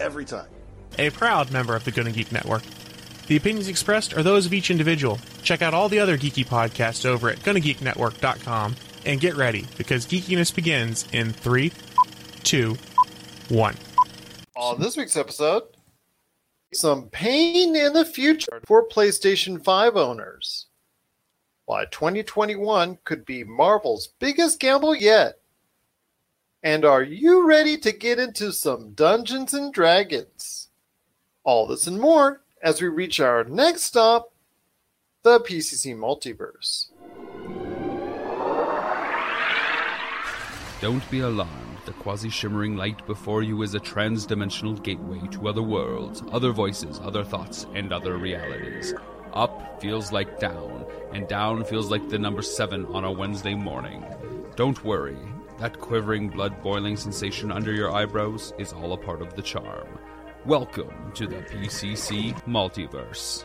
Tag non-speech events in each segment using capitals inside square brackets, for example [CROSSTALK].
every time. A proud member of the Gonna Geek Network. The opinions expressed are those of each individual. Check out all the other geeky podcasts over at GonnaGeekNetwork.com and get ready because geekiness begins in three, two, one. On this week's episode, some pain in the future for PlayStation 5 owners. Why 2021 could be Marvel's biggest gamble yet. And are you ready to get into some Dungeons and Dragons? All this and more as we reach our next stop, the PCC Multiverse. Don't be alarmed. The quasi shimmering light before you is a trans dimensional gateway to other worlds, other voices, other thoughts, and other realities. Up feels like down, and down feels like the number seven on a Wednesday morning. Don't worry, that quivering, blood boiling sensation under your eyebrows is all a part of the charm. Welcome to the PCC Multiverse.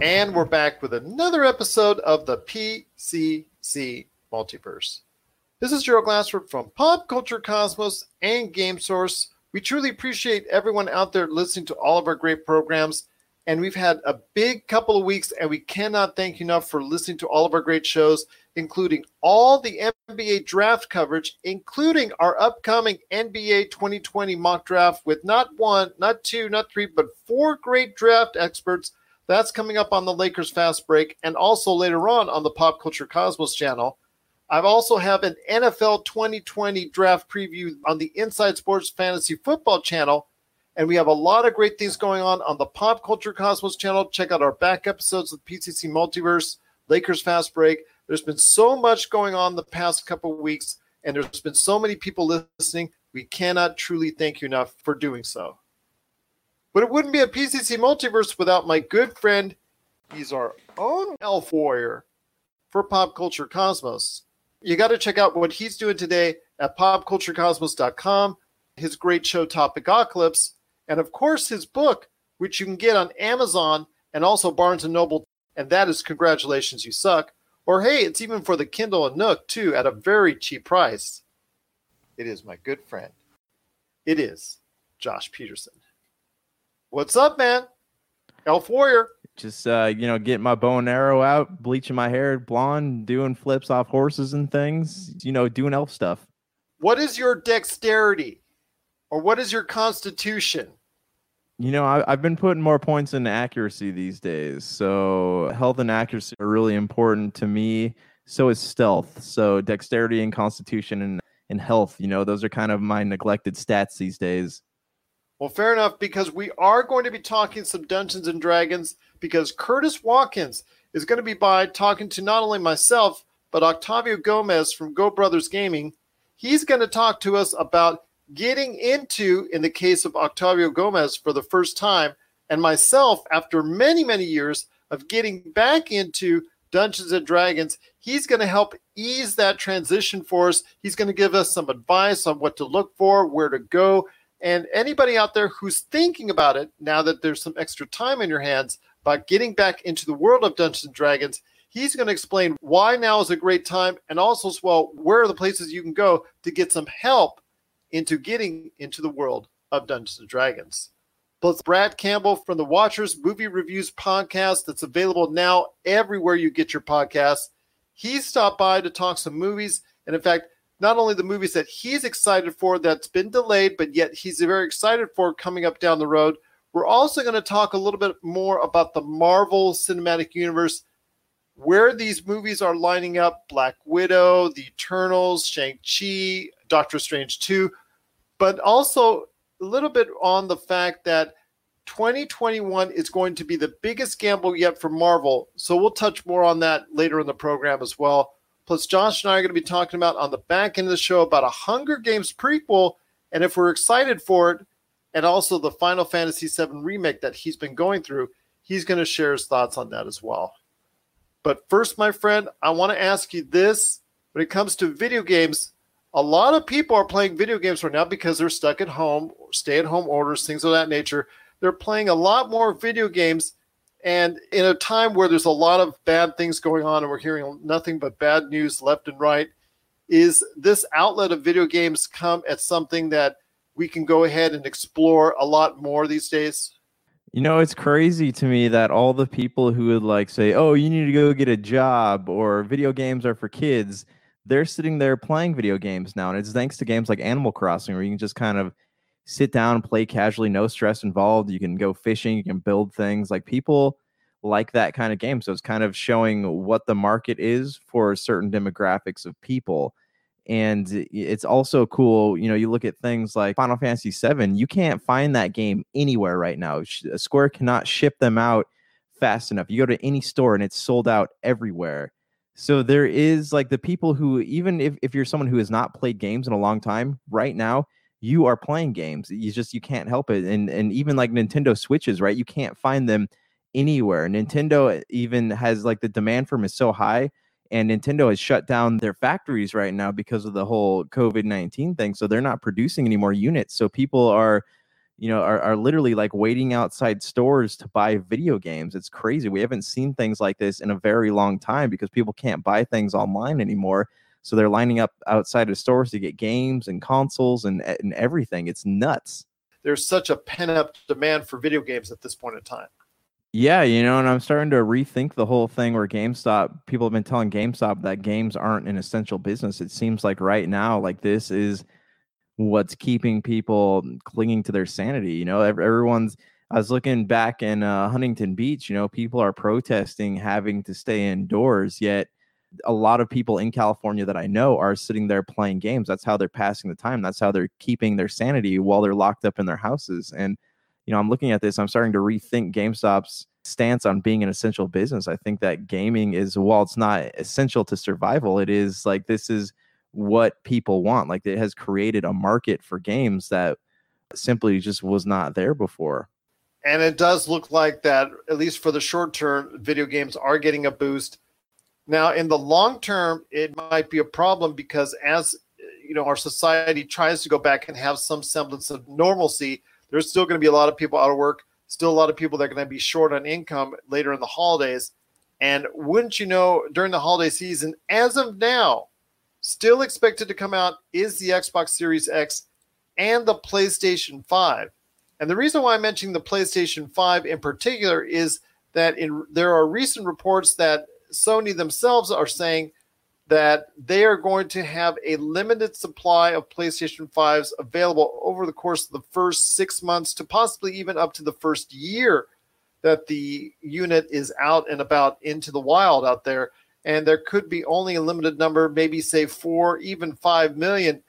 And we're back with another episode of the PCC Multiverse. This is Gerald Glassford from Pop Culture Cosmos and Game Source. We truly appreciate everyone out there listening to all of our great programs. And we've had a big couple of weeks, and we cannot thank you enough for listening to all of our great shows, including all the NBA draft coverage, including our upcoming NBA 2020 mock draft with not one, not two, not three, but four great draft experts. That's coming up on the Lakers Fast Break and also later on on the Pop Culture Cosmos channel. I also have an NFL 2020 draft preview on the Inside Sports Fantasy Football channel. And we have a lot of great things going on on the Pop Culture Cosmos channel. Check out our back episodes of PCC Multiverse, Lakers Fast Break. There's been so much going on the past couple of weeks, and there's been so many people listening. We cannot truly thank you enough for doing so. But it wouldn't be a PCC Multiverse without my good friend. He's our own elf warrior for Pop Culture Cosmos you got to check out what he's doing today at popculturecosmos.com, his great show Topicocalypse, and of course his book, which you can get on Amazon and also Barnes and Noble, and that is Congratulations You Suck. Or hey, it's even for the Kindle and Nook too at a very cheap price. It is my good friend. It is Josh Peterson. What's up, man? Elf Warrior just uh, you know, getting my bow and arrow out, bleaching my hair blonde, doing flips off horses and things, you know, doing elf stuff. What is your dexterity? Or what is your constitution? You know, I, have been putting more points into accuracy these days. So health and accuracy are really important to me. So is stealth. So dexterity and constitution and, and health, you know, those are kind of my neglected stats these days. Well, fair enough, because we are going to be talking some Dungeons and Dragons because Curtis Watkins is going to be by talking to not only myself, but Octavio Gomez from Go Brothers Gaming. He's going to talk to us about getting into, in the case of Octavio Gomez for the first time, and myself after many, many years of getting back into Dungeons and Dragons. He's going to help ease that transition for us. He's going to give us some advice on what to look for, where to go. And anybody out there who's thinking about it now that there's some extra time in your hands, about getting back into the world of Dungeons and Dragons. He's going to explain why now is a great time and also as well where are the places you can go to get some help into getting into the world of Dungeons and Dragons. Plus, Brad Campbell from the Watchers Movie Reviews podcast that's available now everywhere you get your podcasts. He stopped by to talk some movies. And in fact, not only the movies that he's excited for that's been delayed, but yet he's very excited for coming up down the road. We're also going to talk a little bit more about the Marvel Cinematic Universe, where these movies are lining up Black Widow, The Eternals, Shang-Chi, Doctor Strange 2, but also a little bit on the fact that 2021 is going to be the biggest gamble yet for Marvel. So we'll touch more on that later in the program as well. Plus, Josh and I are going to be talking about on the back end of the show about a Hunger Games prequel. And if we're excited for it, and also the Final Fantasy VII remake that he's been going through. He's going to share his thoughts on that as well. But first, my friend, I want to ask you this. When it comes to video games, a lot of people are playing video games right now because they're stuck at home, stay at home orders, things of that nature. They're playing a lot more video games. And in a time where there's a lot of bad things going on and we're hearing nothing but bad news left and right, is this outlet of video games come at something that we can go ahead and explore a lot more these days? You know, it's crazy to me that all the people who would like say, "Oh, you need to go get a job," or "Video games are for kids," they're sitting there playing video games now, and it's thanks to games like Animal Crossing, where you can just kind of sit down and play casually, no stress involved. You can go fishing, you can build things. Like people like that kind of game, so it's kind of showing what the market is for certain demographics of people and it's also cool you know you look at things like final fantasy 7 you can't find that game anywhere right now square cannot ship them out fast enough you go to any store and it's sold out everywhere so there is like the people who even if, if you're someone who has not played games in a long time right now you are playing games you just you can't help it and and even like nintendo switches right you can't find them anywhere nintendo eh, even has like the demand for them is so high and Nintendo has shut down their factories right now because of the whole COVID 19 thing. So they're not producing any more units. So people are, you know, are, are literally like waiting outside stores to buy video games. It's crazy. We haven't seen things like this in a very long time because people can't buy things online anymore. So they're lining up outside of stores to get games and consoles and, and everything. It's nuts. There's such a pent up demand for video games at this point in time. Yeah, you know, and I'm starting to rethink the whole thing where GameStop, people have been telling GameStop that games aren't an essential business. It seems like right now, like this is what's keeping people clinging to their sanity. You know, everyone's, I was looking back in uh, Huntington Beach, you know, people are protesting having to stay indoors, yet a lot of people in California that I know are sitting there playing games. That's how they're passing the time. That's how they're keeping their sanity while they're locked up in their houses. And you know, I'm looking at this, I'm starting to rethink GameStop's stance on being an essential business. I think that gaming is, while it's not essential to survival, it is like this is what people want. Like it has created a market for games that simply just was not there before. And it does look like that, at least for the short term, video games are getting a boost. Now, in the long term, it might be a problem because as you know, our society tries to go back and have some semblance of normalcy, there's still going to be a lot of people out of work, still a lot of people that are going to be short on income later in the holidays. And wouldn't you know, during the holiday season, as of now, still expected to come out is the Xbox Series X and the PlayStation 5. And the reason why I'm mentioning the PlayStation 5 in particular is that in there are recent reports that Sony themselves are saying that they are going to have a limited supply of PlayStation 5s available over the course of the first six months to possibly even up to the first year that the unit is out and about into the wild out there. And there could be only a limited number, maybe say four, even five million.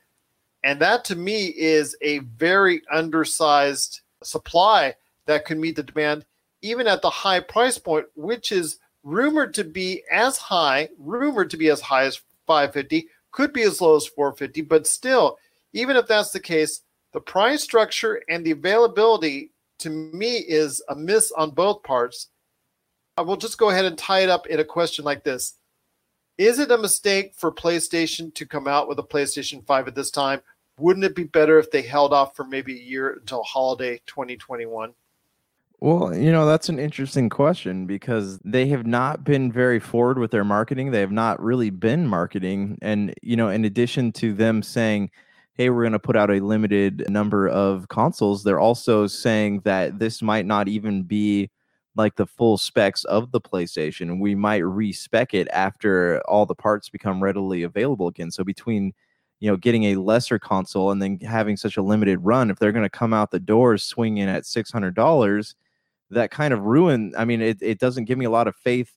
And that to me is a very undersized supply that could meet the demand, even at the high price point, which is rumored to be as high, rumored to be as high as 550, could be as low as 450, but still, even if that's the case, the price structure and the availability to me is a miss on both parts. I will just go ahead and tie it up in a question like this. Is it a mistake for PlayStation to come out with a PlayStation 5 at this time? Wouldn't it be better if they held off for maybe a year until holiday 2021? Well, you know, that's an interesting question because they have not been very forward with their marketing. They have not really been marketing. And, you know, in addition to them saying, hey, we're going to put out a limited number of consoles, they're also saying that this might not even be like the full specs of the PlayStation. We might respec it after all the parts become readily available again. So between you know getting a lesser console and then having such a limited run if they're going to come out the doors swinging at $600 that kind of ruin. I mean, it, it doesn't give me a lot of faith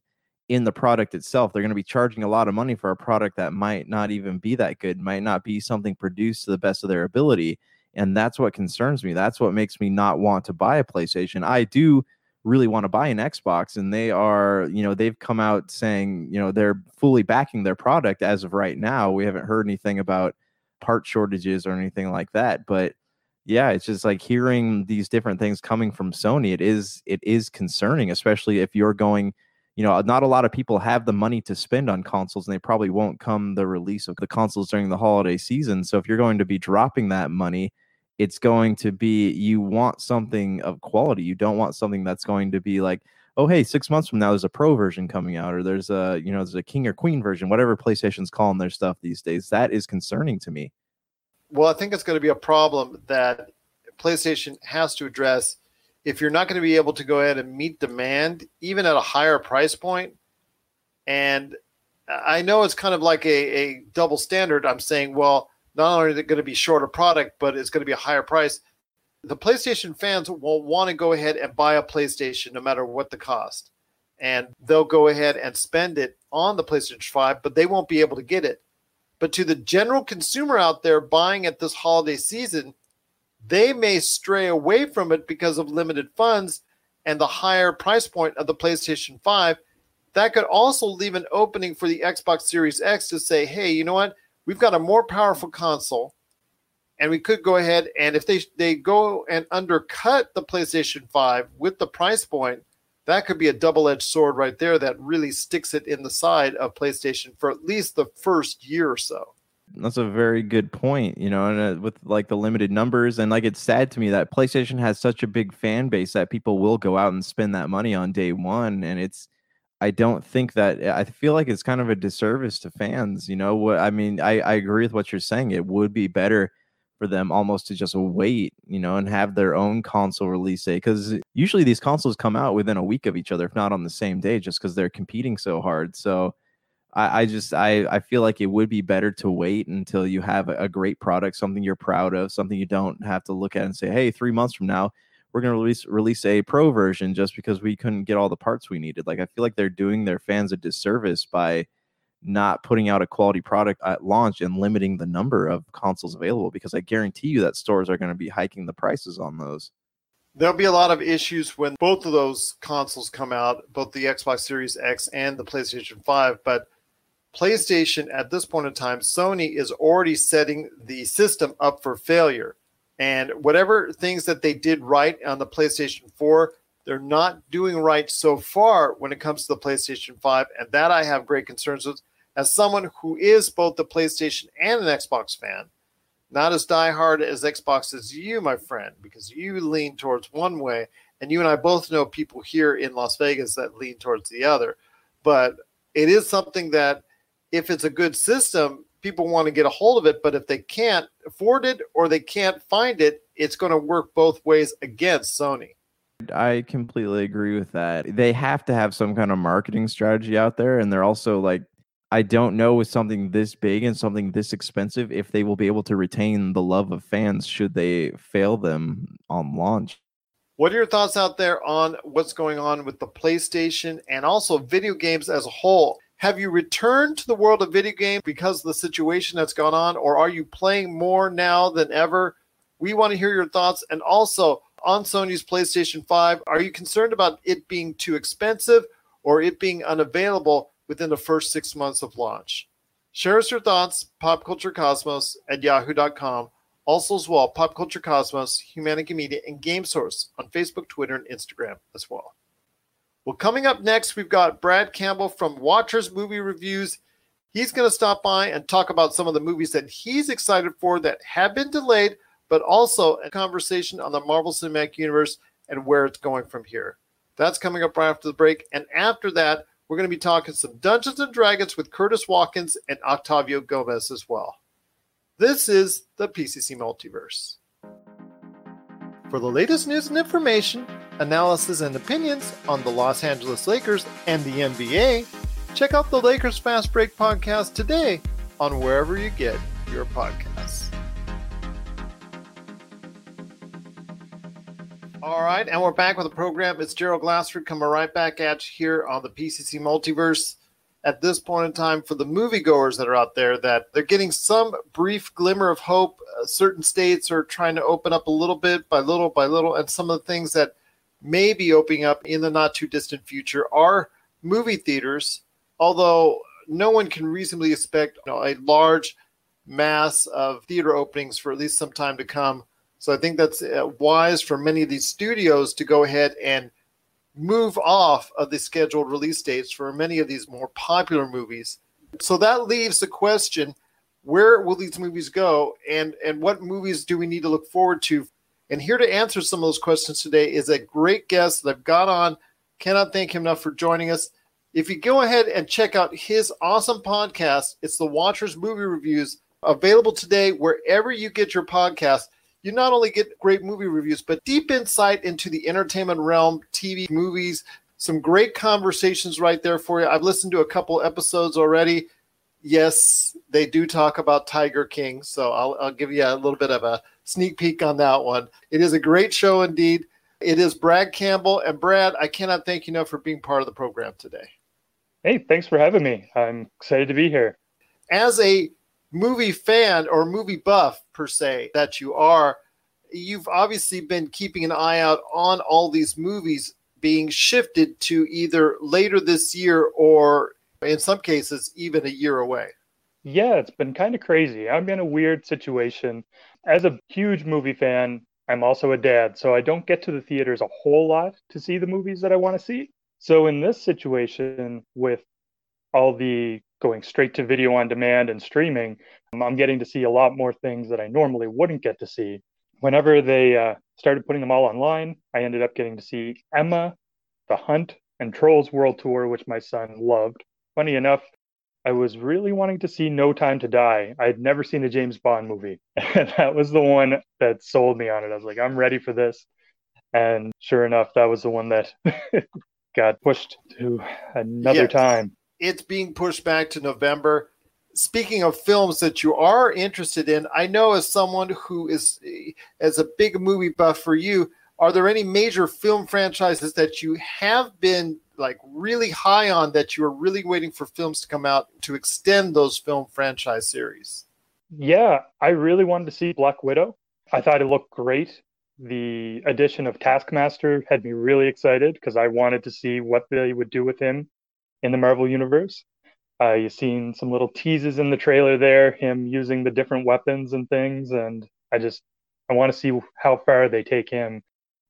in the product itself. They're going to be charging a lot of money for a product that might not even be that good, might not be something produced to the best of their ability. And that's what concerns me. That's what makes me not want to buy a PlayStation. I do really want to buy an Xbox, and they are, you know, they've come out saying, you know, they're fully backing their product as of right now. We haven't heard anything about part shortages or anything like that. But yeah, it's just like hearing these different things coming from Sony. It is it is concerning, especially if you're going. You know, not a lot of people have the money to spend on consoles, and they probably won't come the release of the consoles during the holiday season. So if you're going to be dropping that money, it's going to be you want something of quality. You don't want something that's going to be like, oh hey, six months from now there's a pro version coming out, or there's a you know there's a king or queen version, whatever PlayStation's calling their stuff these days. That is concerning to me. Well, I think it's going to be a problem that PlayStation has to address if you're not going to be able to go ahead and meet demand, even at a higher price. And I know it's kind of like a, a double standard. I'm saying, well, not only is it going to be shorter product, but it's going to be a higher price. The PlayStation fans will want to go ahead and buy a PlayStation no matter what the cost. And they'll go ahead and spend it on the PlayStation 5, but they won't be able to get it. But to the general consumer out there buying at this holiday season, they may stray away from it because of limited funds and the higher price point of the PlayStation 5. That could also leave an opening for the Xbox Series X to say, hey, you know what? We've got a more powerful console. And we could go ahead and if they they go and undercut the PlayStation 5 with the price point, that could be a double-edged sword right there that really sticks it in the side of PlayStation for at least the first year or so. That's a very good point, you know, and uh, with like the limited numbers and like it's sad to me that PlayStation has such a big fan base that people will go out and spend that money on day 1 and it's I don't think that eh, I feel like it's kind of a disservice to fans, you know. What I mean, I I agree with what you're saying. It would be better for them almost to just wait, you know, and have their own console release date because usually these consoles come out within a week of each other, if not on the same day, just because they're competing so hard. So I, I just I I feel like it would be better to wait until you have a great product, something you're proud of, something you don't have to look at and say, hey, three months from now we're going to release release a pro version just because we couldn't get all the parts we needed. Like I feel like they're doing their fans a disservice by not putting out a quality product at launch and limiting the number of consoles available because I guarantee you that stores are going to be hiking the prices on those. There'll be a lot of issues when both of those consoles come out, both the Xbox Series X and the PlayStation 5, but PlayStation at this point in time, Sony is already setting the system up for failure. And whatever things that they did right on the PlayStation 4, they're not doing right so far when it comes to the PlayStation 5. And that I have great concerns with as someone who is both the PlayStation and an Xbox fan. Not as diehard as Xbox as you, my friend, because you lean towards one way. And you and I both know people here in Las Vegas that lean towards the other. But it is something that, if it's a good system, people want to get a hold of it, but if they can't afford it or they can't find it, it's going to work both ways against Sony. I completely agree with that. They have to have some kind of marketing strategy out there, and they're also like, I don't know with something this big and something this expensive if they will be able to retain the love of fans should they fail them on launch. What are your thoughts out there on what's going on with the PlayStation and also video games as a whole? Have you returned to the world of video game because of the situation that's gone on, or are you playing more now than ever? We want to hear your thoughts. And also on Sony's PlayStation 5, are you concerned about it being too expensive or it being unavailable within the first six months of launch? Share us your thoughts, popculturecosmos at yahoo.com. Also, as well, Pop Culture Cosmos, Humanity Media, and Game Source on Facebook, Twitter, and Instagram as well. Well, coming up next, we've got Brad Campbell from Watchers Movie Reviews. He's going to stop by and talk about some of the movies that he's excited for that have been delayed, but also a conversation on the Marvel Cinematic Universe and where it's going from here. That's coming up right after the break. And after that, we're going to be talking some Dungeons and Dragons with Curtis Watkins and Octavio Gomez as well. This is the PCC Multiverse. For the latest news and information, analysis and opinions on the Los Angeles Lakers and the NBA, check out the Lakers Fast Break podcast today on wherever you get your podcasts. All right, and we're back with the program. It's Gerald Glassford coming right back at you here on the PCC Multiverse at this point in time for the moviegoers that are out there that they're getting some brief glimmer of hope. Uh, certain states are trying to open up a little bit by little by little, and some of the things that may be opening up in the not too distant future are movie theaters. Although no one can reasonably expect you know, a large mass of theater openings for at least some time to come. So I think that's uh, wise for many of these studios to go ahead and move off of the scheduled release dates for many of these more popular movies. So that leaves the question where will these movies go? And and what movies do we need to look forward to? And here to answer some of those questions today is a great guest that i've got on. Cannot thank him enough for joining us. If you go ahead and check out his awesome podcast it's the watchers movie reviews available today wherever you get your podcast you not only get great movie reviews but deep insight into the entertainment realm tv movies some great conversations right there for you i've listened to a couple episodes already yes, they do talk about Tiger King. So I'll, I'll give you a little bit of a sneak peek on that one. It is a great show indeed. It is Brad Campbell. And Brad, I cannot thank you enough for being part of the program today. Hey, thanks for having me. I'm excited to be here. As a movie fan or movie buff, per se, that you are, you've obviously been keeping an eye out on all these movies being shifted to either later this year or in some cases, even a year away. Yeah, it's been kind of crazy. I'm in a weird situation. As a huge movie fan, I'm also a dad, so I don't get to the theaters a whole lot to see the movies that I want to see. So, in this situation, with all the going straight to video on demand and streaming, I'm getting to see a lot more things that I normally wouldn't get to see. Whenever they uh, started putting them all online, I ended up getting to see Emma, The Hunt, and Trolls World Tour, which my son loved funny enough, I was really wanting to see No Time to Die. I had never seen a James Bond movie. [LAUGHS] And that was the one that sold me on it. I was like, I'm ready for this. And sure enough, that was the one that [LAUGHS] got pushed to another time. It's being pushed back to November. Speaking of films that you are interested in, I know as someone who is as a big movie buff for you, are there any major film franchises that you have been like really high on that you are really waiting for films to come out to extend those film franchise series? Yeah, I really wanted to see Black Widow. I thought it looked great. The addition of Taskmaster had me really excited because I wanted to see what they would do with him in the Marvel Universe. Uh, you've seen some little teases in the trailer there, him using the different weapons and things, and I just I want to see how far they take him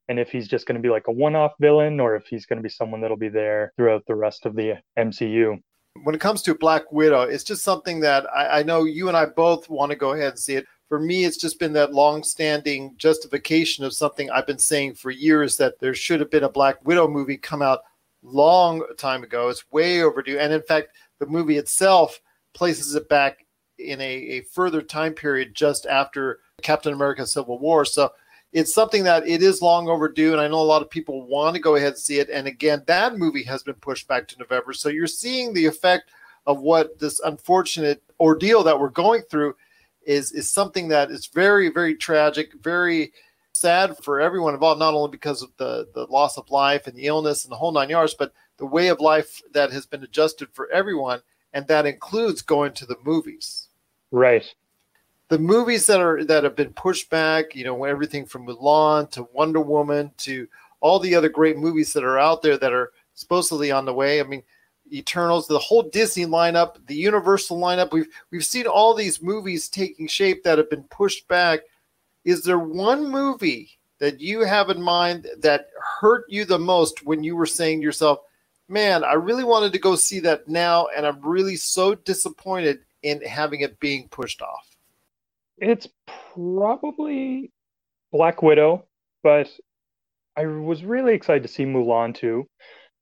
and if he's just going to be like a one-off villain or if he's going to be someone that'll be there throughout the rest of the MCU. When it comes to Black Widow, it's just something that I, I know you and I both want to go ahead and see it. For me, it's just been that long-standing justification of something I've been saying for years that there should have been a Black Widow movie come out long time ago. It's way overdue, and in fact, the movie itself places it back in a, a further time period just after Captain America: Civil War. So it's something that it is long overdue, and I know a lot of people want to go ahead and see it. And again, that movie has been pushed back to November, so you're seeing the effect of what this unfortunate ordeal that we're going through is is something that is very very tragic, very sad for everyone involved, not only because of the the loss of life and the illness and the whole nine yards, but the way of life that has been adjusted for everyone, and that includes going to the movies. Right the movies that are that have been pushed back, you know, everything from Mulan to Wonder Woman to all the other great movies that are out there that are supposedly on the way. I mean, Eternals, the whole Disney lineup, the Universal lineup. We've we've seen all these movies taking shape that have been pushed back. Is there one movie that you have in mind that hurt you the most when you were saying to yourself, "Man, I really wanted to go see that now, and I'm really so disappointed in having it being pushed off." It's probably Black Widow, but I was really excited to see Mulan too.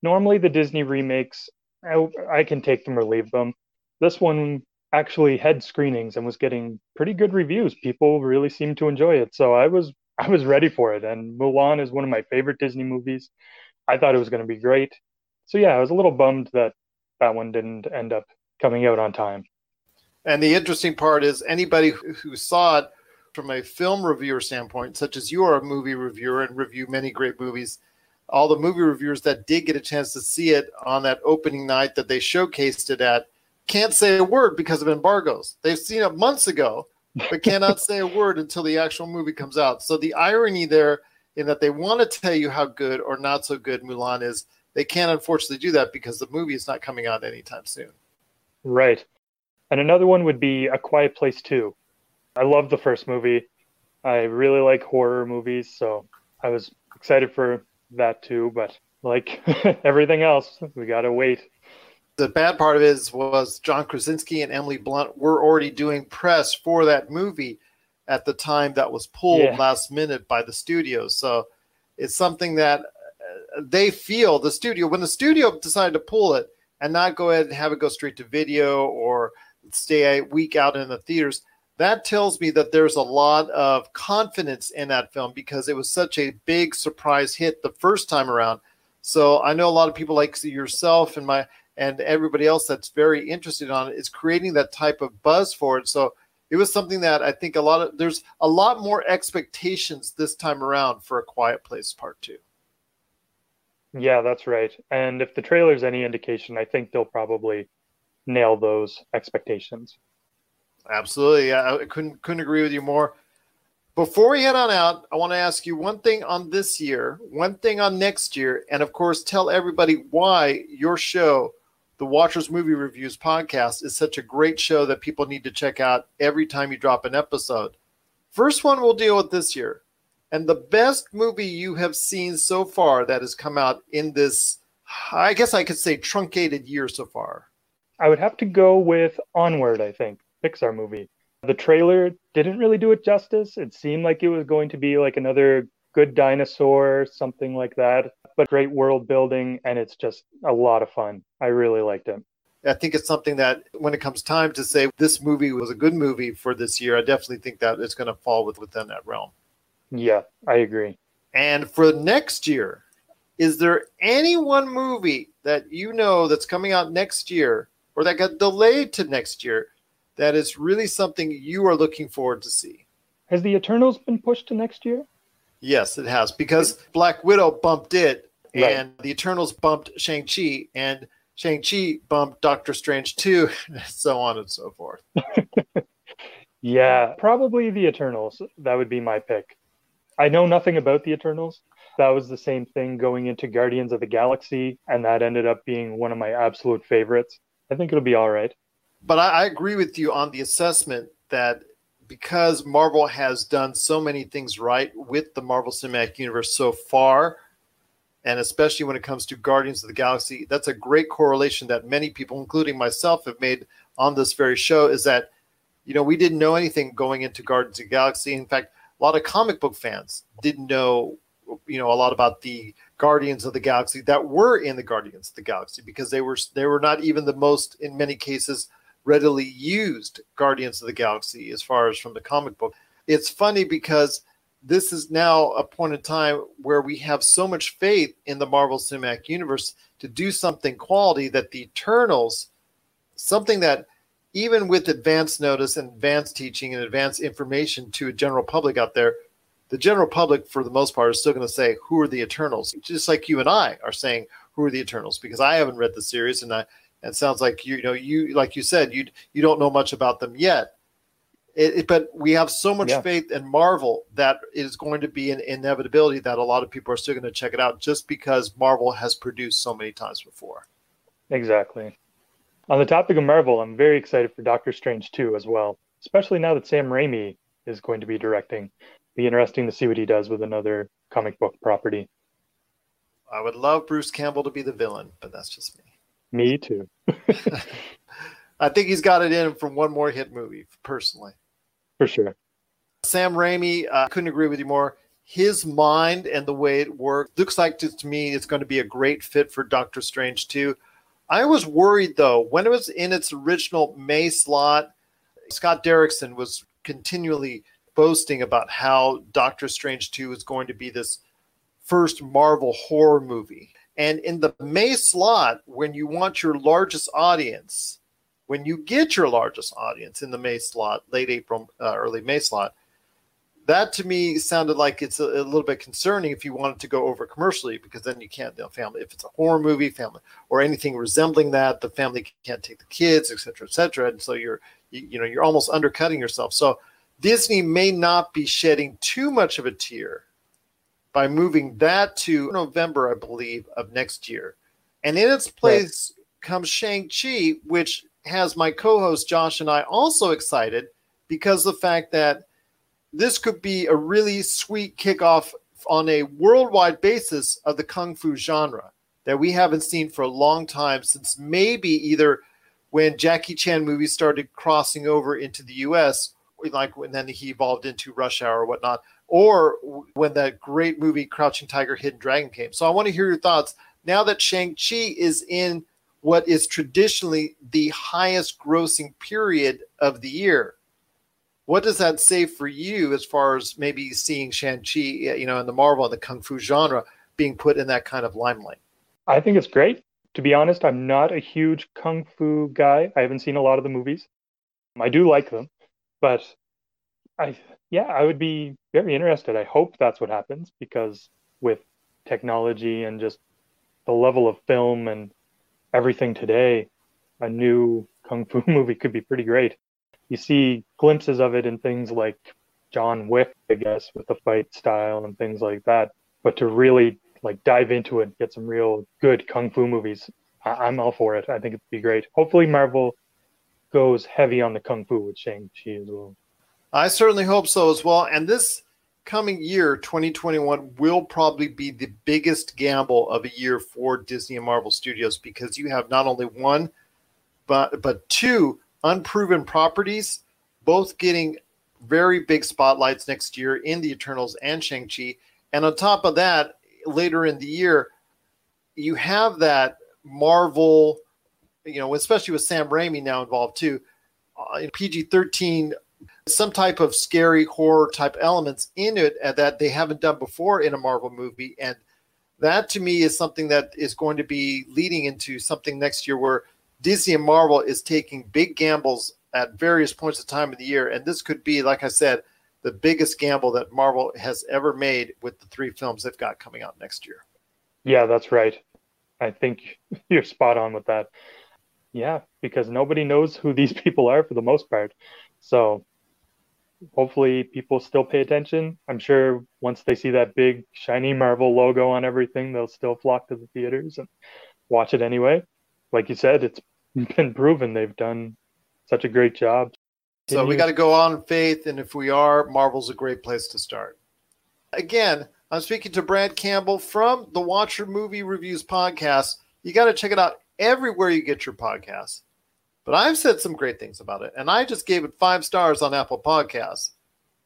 Normally, the Disney remakes, I, I can take them or leave them. This one actually had screenings and was getting pretty good reviews. People really seemed to enjoy it, so I was [LAUGHS] I was ready for it. And Mulan is one of my favorite Disney movies. I thought it was going to be great. So yeah, I was a little bummed that that one didn't end up coming out on time. And the interesting part is anybody who saw it from a film reviewer standpoint, such as you are a movie reviewer and review many great movies, all the movie reviewers that did get a chance to see it on that opening night that they showcased it at can't say a word because of embargoes. They've seen it months ago, but cannot say a word until the actual movie comes out. So the irony there in that they want to tell you how good or not so good Mulan is, they can't unfortunately do that because the movie is not coming out anytime soon. Right. And another one would be A Quiet Place 2. I love the first movie. I really like horror movies, so I was excited for that too. But like [LAUGHS] everything else, we gotta wait. The bad part of it is, was John Krasinski and Emily Blunt were already doing press for that movie at the time that was pulled Yeah. last minute by the studio. So it's something that uh, they feel the studio when the studio decided to pull it and not go ahead and have it go straight to video or stay a week out in the theaters. That tells me that there's a lot of confidence in that film because it was such a big surprise hit the first time around. So I know a lot of people like yourself and my and everybody else that's very interested on it is creating that type of buzz for it. So it was something that I think a lot of there's a lot more expectations this time around for a Quiet Place Part Two. Yeah, that's right. And if the trailer's any indication, I think they'll probably nail those expectations. Absolutely, I I couldn't couldn't agree with you more. Before we head on out, I want to ask you one thing on this year, one thing on next year, and of course, tell everybody why your show, the Watchers Movie Reviews podcast, is such a great show that people need to check out every time you drop an episode. First one we'll deal with this year, and the best movie you have seen so far that has come out in this, I guess I could say, truncated year so far. I would have to go with Onward, I think, Pixar movie. The trailer didn't really do it justice. It seemed like it was going to be like another good dinosaur, something like that, but great world building, and it's just a lot of fun. I really liked it. I think it's something that when it comes time to say this movie was a good movie for this year, I definitely think that it's going to fall within that realm. Yeah, I agree. And for next year, is there any one movie that you know that's coming out next year or that got delayed to next year that is really something you are looking forward to see? Has the Eternals been pushed to next year? Yes, it has because Black Widow bumped it Right. and the Eternals bumped Shang-Chi and Shang-Chi bumped Doctor Strange 2, and [LAUGHS] so on and so forth. [LAUGHS] Yeah, probably the Eternals. That would be my pick. I know nothing about the Eternals. That was the same thing going into Guardians of the Galaxy, and that ended up being one of my absolute favorites. I think it'll be all right. but I, I agree with you on the assessment that because Marvel has done so many things right with the Marvel Cinematic Universe so far, and especially when it comes to Guardians of the Galaxy, that's a great correlation that many people, including myself, have made on this very show. Is that you know we didn't know anything going into Guardians of the Galaxy. In fact, a lot of comic book fans didn't know you know a lot about the Guardians of the Galaxy that were in the Guardians of the Galaxy because they were they were not even the most in many cases readily used Guardians of the Galaxy as far as from the comic book. It's funny because this is now a point in time where we have so much faith in the Marvel Cinematic Universe to do something quality that the Eternals, something that even with advanced notice and advanced teaching and advanced information to a general public out there, the general public, for the most part, is still going to say, "Who are the Eternals?" Just like you and I are saying, "Who are the Eternals?" Because I haven't read the series, and I, it sounds like you, you know, you like you said, you you don't know much about them yet. It, it- but we have so much Yeah. faith in Marvel that it is going to be an inevitability that a lot of people are still going to check it out, just because Marvel has produced so many times before. Exactly. On the topic of Marvel, I'm very excited for Doctor Strange 2 as well, especially now that Sam Raimi is going to be directing. Be interesting to see what he does with another comic book property. I would love Bruce Campbell to be the villain, but that's just me. Me too. [LAUGHS] I think he's got it in from one more hit movie, personally. For sure. Sam Raimi, I couldn't agree with you more. His mind and the way it works looks like to, to me it's going to be a great fit for Doctor Strange 2. I was worried though when it was in its original May slot. Scott Derrickson was continually boasting about how Doctor Strange 2 is going to be this first Marvel horror movie. And in the May slot, when you want your largest audience, when you get your largest audience in the May slot, late April, uh, early May slot, that to me sounded like it's a, a little bit concerning if you wanted to go over commercially because then you can't, you know, family. If it's a horror movie, family, or anything resembling that, the family can't take the kids, et cetera, et cetera. And so you're, you, you know, you're almost undercutting yourself. So Disney may not be shedding too much of a tear by moving that to November, I believe, of next year. And in its place comes Shang-Chi, which has my co host Josh and I also excited because the fact that this could be a really sweet kickoff on a worldwide basis of the kung fu genre that we haven't seen for a long time since maybe either when Jackie Chan movies started crossing over into the US, like when then he evolved into Rush Hour or whatnot, or when that great movie Crouching Tiger, Hidden Dragon came. So I want to hear your thoughts now that Shang-Chi is in what is traditionally the highest grossing period of the year. What does that say for you as far as maybe seeing Shang-Chi, you know, in the Marvel and the Kung Fu genre being put in that kind of limelight? I think it's great. To be honest, I'm not a huge kung fu guy. I haven't seen a lot of the movies. I do like them, but I yeah, I would be very interested. I hope that's what happens because with technology and just the level of film and everything today, a new kung fu [LAUGHS] movie could be pretty great. You see glimpses of it in things like John Wick, I guess, with the fight style and things like that. But to really like dive into it, get some real good kung fu movies. I- am all for it. I think it'd be great. Hopefully, Marvel goes heavy on the kung fu with Shang Chi as well. I certainly hope so as well. And this coming year, 2021, will probably be the biggest gamble of a year for Disney and Marvel Studios because you have not only one, but but two unproven properties, both getting very big spotlights next year in the Eternals and Shang Chi. And on top of that, later in the year, you have that Marvel, you know, especially with Sam Raimi now involved too, uh, PG 13, some type of scary horror type elements in it uh, that they haven't done before in a Marvel movie. And that to me is something that is going to be leading into something next year where Disney and Marvel is taking big gambles at various points of time of the year. And this could be, like I said, the biggest gamble that Marvel has ever made with the three films they've got coming out next year. Yeah, that's right. I think [LAUGHS] you're spot on with that. Yeah, because nobody knows who these [LAUGHS] people are for the most part. So hopefully people still pay attention. I'm sure once they see that big shiny Marvel logo on everything, they'll still flock to the theaters and watch it anyway. Like you said, it's [LAUGHS] been proven they've done such a great job. So we got to go on faith, and if we are, Marvel's a great place to start. Again, I'm speaking to Brad Campbell from the Watcher Movie Reviews podcast. You got to check it out everywhere you get your podcasts. But I've said some great things about it, and I just gave it five stars on Apple Podcasts.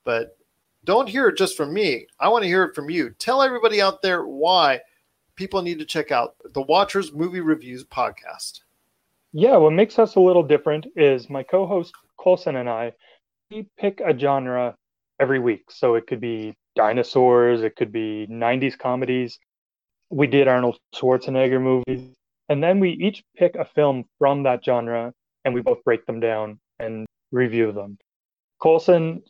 But don't hear it just from me. I want to hear it from you. Tell everybody out there why people need to check out the Watchers Movie Reviews podcast. Yeah, what makes us a little different is my co host Colson and I, we pick a genre every week. So it could be dinosaurs, it could be 90s comedies. We did Arnold Schwarzenegger movies. And then we each pick a film from that genre and we both break them down and review them. Colson,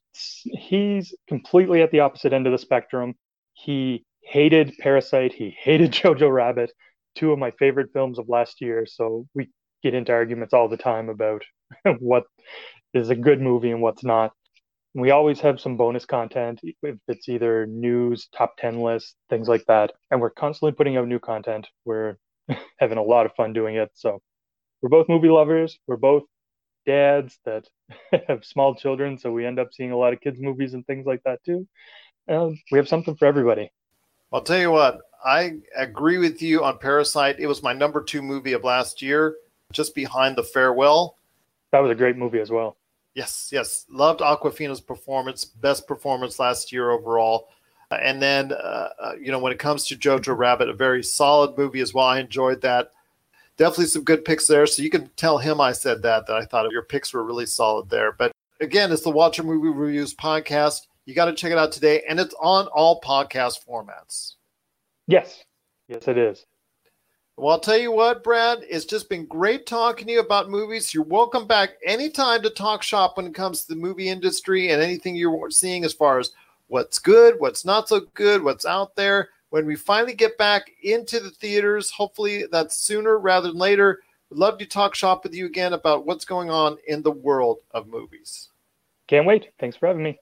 he's completely at the opposite end of the spectrum. He hated Parasite, he hated [LAUGHS] Jojo Rabbit, two of my favorite films of last year. So we get into arguments all the time about [LAUGHS] what is a good movie and what's not. We always have some bonus content if it's either news, top 10 lists, things like that. And we're constantly putting out new content. We're [LAUGHS] having a lot of fun doing it. So we're both movie lovers. We're both dads that [LAUGHS] have small children. So we end up seeing a lot of kids' movies and things like that too. And we have something for everybody. I'll tell you what, I agree with you on Parasite. It was my number two movie of last year, just behind The Farewell. That was a great movie as well. Yes, yes. Loved Awkwafina's performance, best performance last year overall. Uh, and then, uh, uh, you know, when it comes to Jojo Rabbit, a very solid movie as well. I enjoyed that. Definitely some good picks there. So you can tell him I said that, that I thought your picks were really solid there. But again, it's the Watcher Movie Reviews podcast. You got to check it out today. And it's on all podcast formats. Yes. Yes, it is. Well, I'll tell you what, Brad, it's just been great talking to you about movies. You're welcome back anytime to talk shop when it comes to the movie industry and anything you're seeing as far as what's good, what's not so good, what's out there. When we finally get back into the theaters, hopefully that's sooner rather than later. We'd love to talk shop with you again about what's going on in the world of movies. Can't wait. Thanks for having me.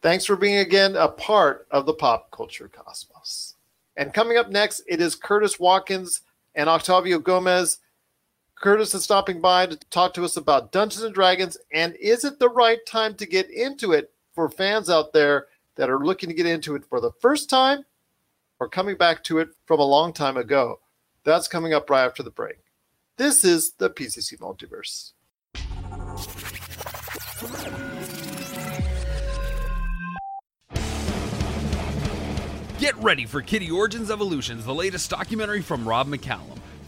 Thanks for being again a part of the pop culture cosmos. And coming up next, it is Curtis Watkins and Octavio Gomez. Curtis is stopping by to talk to us about Dungeons and Dragons and is it the right time to get into it for fans out there that are looking to get into it for the first time or coming back to it from a long time ago. That's coming up right after the break. This is the PCC Multiverse. Get ready for Kittie Origins Evolutions, the latest documentary from Rob McCallum.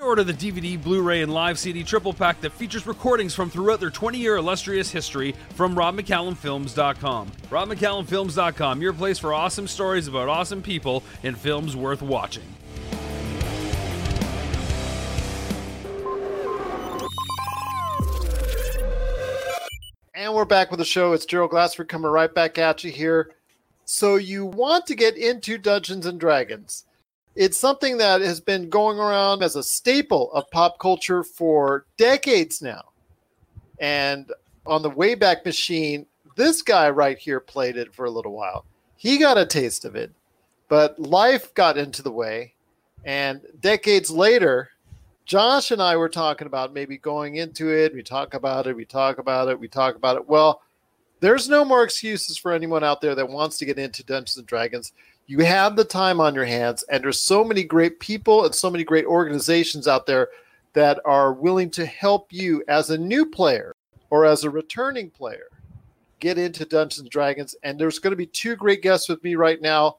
Order the DVD, Blu ray, and live CD triple pack that features recordings from throughout their 20 year illustrious history from RobMcCallumFilms.com. RobMcCallumFilms.com, your place for awesome stories about awesome people and films worth watching. And we're back with the show. It's Gerald Glassford coming right back at you here. So, you want to get into Dungeons and Dragons. It's something that has been going around as a staple of pop culture for decades now. And on the Wayback Machine, this guy right here played it for a little while. He got a taste of it, but life got into the way. And decades later, Josh and I were talking about maybe going into it. We talk about it, we talk about it, we talk about it. Well, there's no more excuses for anyone out there that wants to get into Dungeons and Dragons. You have the time on your hands, and there's so many great people and so many great organizations out there that are willing to help you as a new player or as a returning player get into Dungeons and Dragons. And there's going to be two great guests with me right now.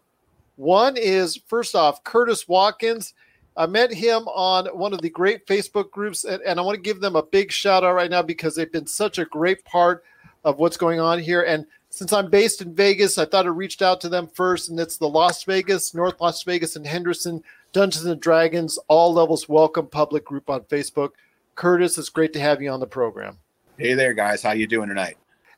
One is first off Curtis Watkins. I met him on one of the great Facebook groups, and, and I want to give them a big shout out right now because they've been such a great part of what's going on here. And since I'm based in Vegas, I thought I reached out to them first, and it's the Las Vegas, North Las Vegas, and Henderson Dungeons and Dragons All Levels Welcome public group on Facebook. Curtis, it's great to have you on the program. Hey there, guys. How you doing tonight?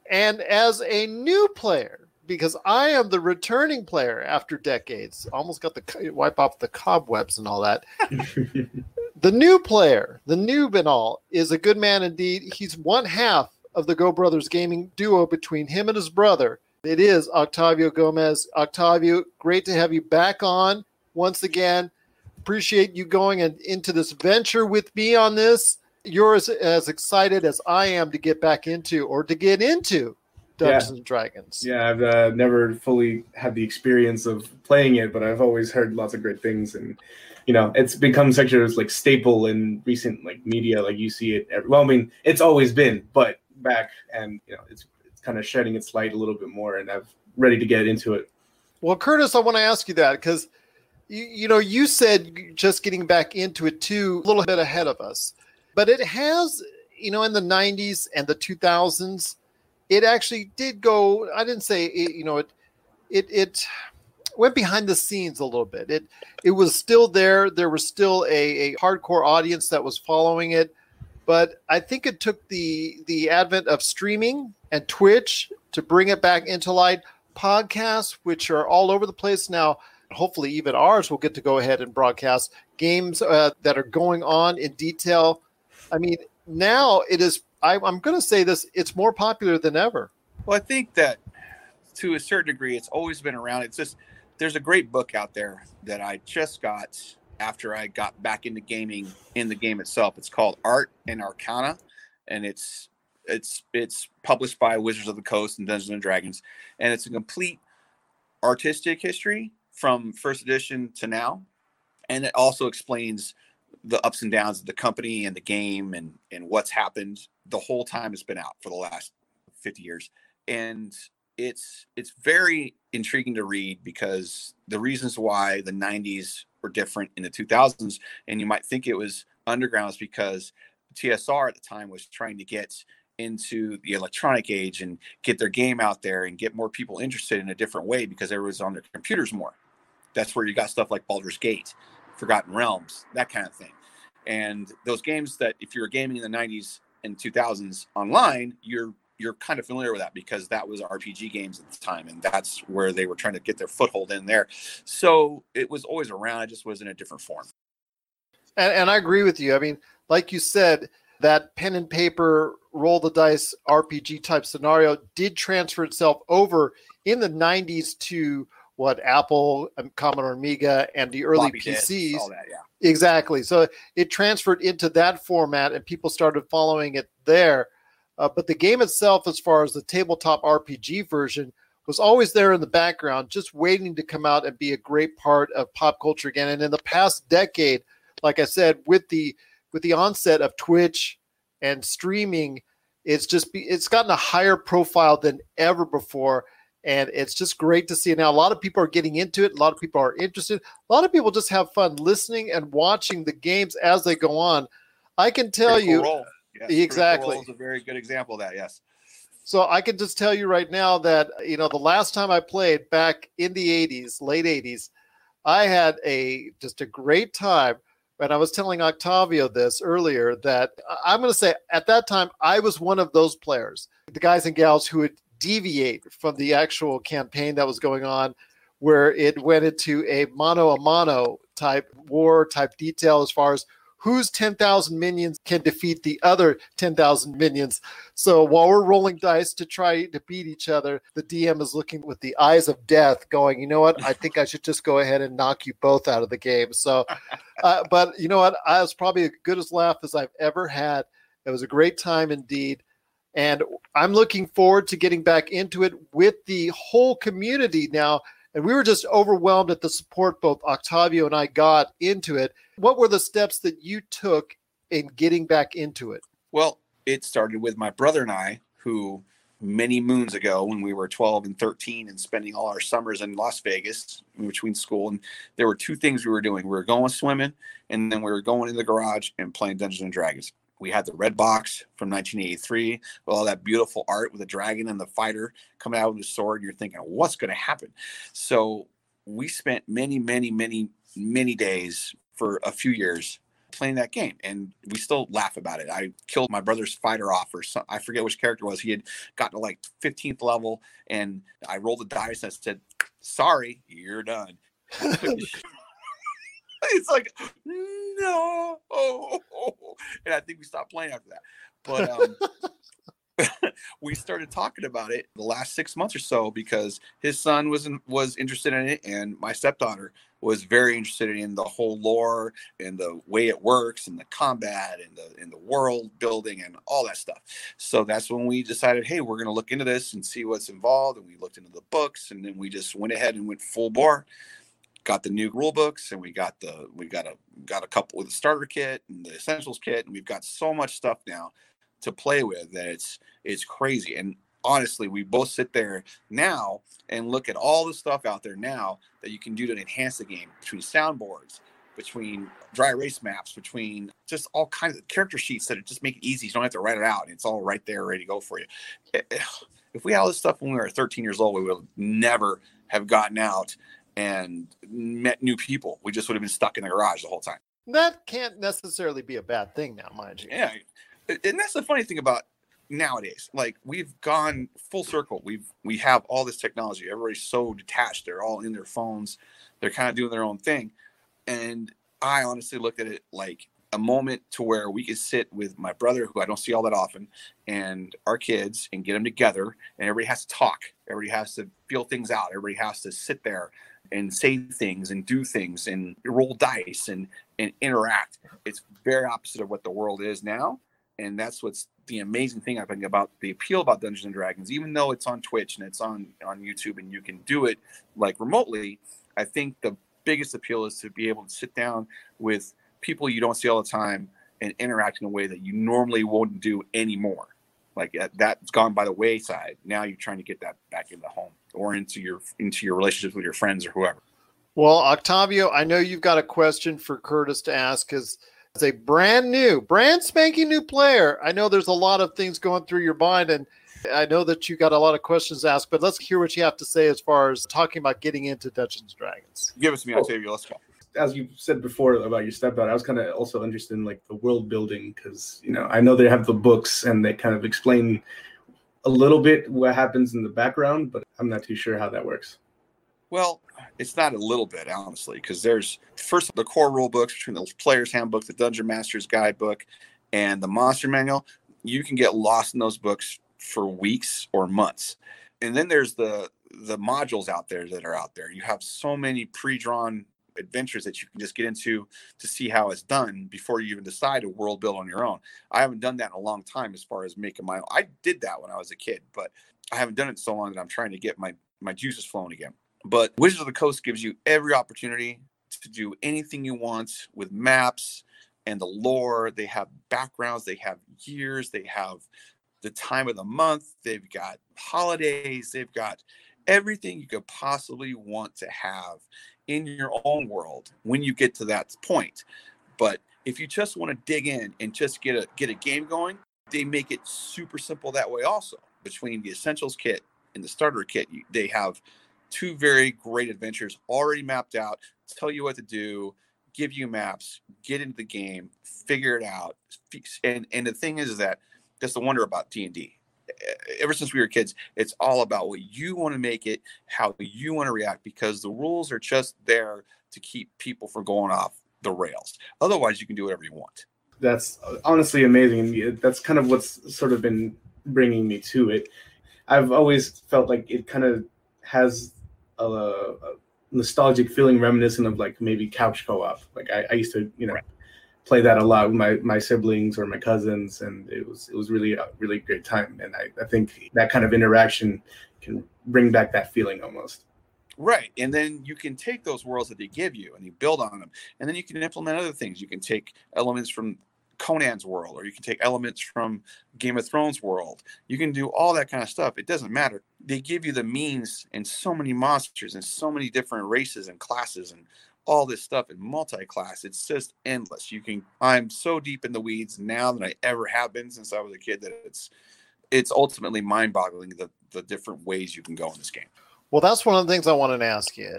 And as a new player, because I am the returning player after decades, almost got the wipe off the cobwebs and all that. [LAUGHS] the new player, the noob and all, is a good man indeed. He's one half of the Go Brothers gaming duo between him and his brother. It is Octavio Gomez. Octavio, great to have you back on once again. Appreciate you going in, into this venture with me on this. You're as, as excited as I am to get back into or to get into Dungeons Yeah. and Dragons. Yeah, I've uh, never fully had the experience of playing it, but I've always heard lots of great things, and you know, it's become such a like staple in recent like media. Like you see it. Every, well, I mean, it's always been, but back and you know, it's it's kind of shedding its light a little bit more, and I'm ready to get into it. Well, Curtis, I want to ask you that because you, you know you said just getting back into it too, a little bit ahead of us, but it has you know in the '90s and the 2000s, it actually did go. I didn't say it, you know it it it went behind the scenes a little bit. It it was still there. There was still a, a hardcore audience that was following it, but I think it took the the advent of streaming and Twitch to bring it back into light. Podcasts, which are all over the place now, hopefully even ours will get to go ahead and broadcast games uh, that are going on in detail. I mean, now it is. I, I'm going to say this: it's more popular than ever. Well, I think that to a certain degree, it's always been around. It's just there's a great book out there that I just got after I got back into gaming in the game itself. It's called Art and Arcana, and it's it's it's published by Wizards of the Coast and Dungeons and Dragons, and it's a complete artistic history from first edition to now, and it also explains the ups and downs of the company and the game and and what's happened the whole time it's been out for the last 50 years. And it's it's very intriguing to read because the reasons why the 90s were different in the 2000s and you might think it was underground is because TSR at the time was trying to get into the electronic age and get their game out there and get more people interested in a different way because everyone's on their computers more. That's where you got stuff like Baldur's Gate, Forgotten Realms, that kind of thing. And those games that if you were gaming in the 90s and 2000s online, you're you're kind of familiar with that because that was RPG games at the time, and that's where they were trying to get their foothold in there. So it was always around. It just was in a different form. And, and I agree with you. I mean, like you said, that pen and paper roll the dice RPG type scenario did transfer itself over in the 90s to what Apple, um, Commodore Amiga, and the early disks, PCs. all that, yeah. Exactly. So it transferred into that format, and people started following it there. Uh, but the game itself, as far as the tabletop RPG version, was always there in the background, just waiting to come out and be a great part of pop culture again. And in the past decade, like I said, with the with the onset of Twitch and streaming, it's just be, it's gotten a higher profile than ever before. And it's just great to see now. A lot of people are getting into it. A lot of people are interested. A lot of people just have fun listening and watching the games as they go on. I can tell Critical you Role. Yes, exactly. Is a very good example of that. Yes. So I can just tell you right now that you know the last time I played back in the 80s, late 80s, I had a just a great time. And I was telling Octavio this earlier that I'm going to say at that time I was one of those players, the guys and gals who would deviate from the actual campaign that was going on, where it went into a mano a mano type war type detail as far as whose 10,000 minions can defeat the other 10,000 minions. So while we're rolling dice to try to beat each other, the DM is looking with the eyes of death, going, you know what? I think I should just go ahead and knock you both out of the game. So, uh, but you know what? I was probably as good as laugh as I've ever had. It was a great time indeed. And I'm looking forward to getting back into it with the whole community now. And we were just overwhelmed at the support both Octavio and I got into it. What were the steps that you took in getting back into it? Well, it started with my brother and I, who many moons ago, when we were 12 and 13 and spending all our summers in Las Vegas in between school, and there were two things we were doing. We were going swimming, and then we were going in the garage and playing Dungeons and Dragons. We had the red box from 1983 with all that beautiful art with the dragon and the fighter coming out with his sword. And you're thinking, what's going to happen? So we spent many, many, many, many days for a few years playing that game and we still laugh about it i killed my brother's fighter off or some, i forget which character it was he had gotten to like 15th level and i rolled the dice and I said sorry you're done [LAUGHS] [LAUGHS] [LAUGHS] it's like no and i think we stopped playing after that but um [LAUGHS] we started talking about it the last six months or so because his son was in, was interested in it and my stepdaughter was very interested in the whole lore and the way it works and the combat and the and the world building and all that stuff. So that's when we decided, hey, we're going to look into this and see what's involved. And we looked into the books, and then we just went ahead and went full bore. Got the new rule books, and we got the we got a got a couple with the starter kit and the essentials kit, and we've got so much stuff now to play with that it's it's crazy. And honestly, we both sit there now and look at all the stuff out there now that you can do to enhance the game between soundboards, between dry erase maps, between just all kinds of character sheets that just make it easy. You don't have to write it out. It's all right there, ready to go for you. Eh, eh, if we had all this stuff when we were 13 years old, we would never have gotten out and met new people. We just would have been stuck in the garage the whole time. That can't necessarily be a bad thing now, mind you. Yeah. And that's the funny thing about nowadays like we've gone full circle we've we have all this technology everybody's so detached they're all in their phones they're kind of doing their own thing and i honestly looked at it like a moment to where we could sit with my brother who i don't see all that often and our kids and get them together and everybody has to talk everybody has to feel things out everybody has to sit there and say things and do things and roll dice and and interact it's very opposite of what the world is now and that's what's the amazing thing I think about the appeal about Dungeons and Dragons, even though it's on Twitch and it's on on YouTube and you can do it like remotely. I think the biggest appeal is to be able to sit down with people you don't see all the time and interact in a way that you normally wouldn't do anymore. Like uh, that's gone by the wayside. Now you're trying to get that back into the home or into your into your relationships with your friends or whoever. Well, Octavio, I know you've got a question for Curtis to ask because as a brand new, brand spanking new player, I know there's a lot of things going through your mind, and I know that you got a lot of questions asked. But let's hear what you have to say as far as talking about getting into Dungeons and Dragons. Give it to me, Octavio. Let's go. As you said before about your stepdaughter, I was kind of also interested in like the world building because you know I know they have the books and they kind of explain a little bit what happens in the background, but I'm not too sure how that works. Well, it's not a little bit, honestly, because there's first the core rule books between the player's handbook, the dungeon master's guidebook, and the monster manual. You can get lost in those books for weeks or months. And then there's the the modules out there that are out there. You have so many pre-drawn adventures that you can just get into to see how it's done before you even decide to world build on your own. I haven't done that in a long time as far as making my own. I did that when I was a kid, but I haven't done it so long that I'm trying to get my my juices flowing again. But Wizards of the Coast gives you every opportunity to do anything you want with maps and the lore. They have backgrounds, they have years, they have the time of the month, they've got holidays, they've got everything you could possibly want to have in your own world when you get to that point. But if you just want to dig in and just get a get a game going, they make it super simple that way also. Between the essentials kit and the starter kit, they have two very great adventures already mapped out, tell you what to do, give you maps, get into the game, figure it out. And and the thing is, that that's the wonder about D&D ever since we were kids, it's all about what you want to make it, how you want to react, because the rules are just there to keep people from going off the rails. Otherwise, you can do whatever you want. That's uh, honestly amazing, that's kind of what's sort of been bringing me to it. I've always felt like it kind of has a, a nostalgic feeling, reminiscent of like maybe couch co-op. Like I, I used to, you know, right play that a lot with my my siblings or my cousins, and it was it was really a really great time. And I, I think that kind of interaction can bring back that feeling almost. Right. And then you can take those worlds that they give you and you build on them. And then you can implement other things. You can take elements from Conan's world, or you can take elements from Game of Thrones world. You can do all that kind of stuff. It doesn't matter. They give you the means and so many monsters and so many different races and classes and all this stuff in multi-class. It's just endless. You can I'm so deep in the weeds now than I ever have been since I was a kid that it's it's ultimately mind-boggling the the different ways you can go in this game. Well, that's one of the things I wanted to ask you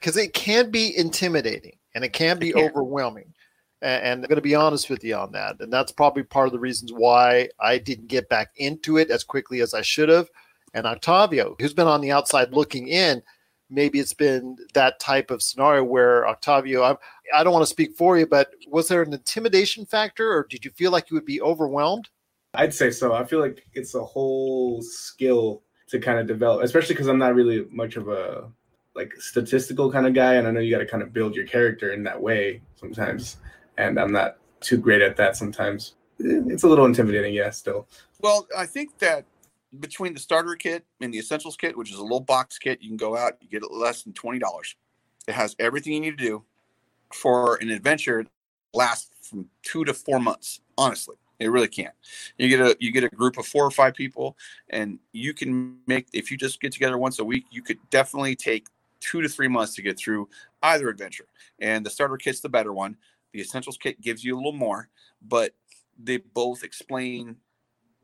because it can be intimidating and it can be can. overwhelming. And I'm going to be honest with you on that. And that's probably part of the reasons why I didn't get back into it as quickly as I should have. And Octavio, who's been on the outside looking in, maybe it's been that type of scenario where Octavio, I, I don't want to speak for you, but was there an intimidation factor or did you feel like you would be overwhelmed? I'd say so. I feel like it's a whole skill to kind of develop, especially because I'm not really much of a like statistical kind of guy. And I know you got to kind of build your character in that way sometimes. And I'm not too great at that sometimes. It's a little intimidating, yeah, still. Well, I think that between the starter kit and the essentials kit, which is a little box kit, you can go out, you get it less than twenty dollars. It has everything you need to do for an adventure lasts from two to four months. Honestly, it really can. You get a you get a group of four or five people, and you can make if you just get together once a week, you could definitely take two to three months to get through either adventure. And the starter kit's the better one. The essentials kit gives you a little more, but they both explain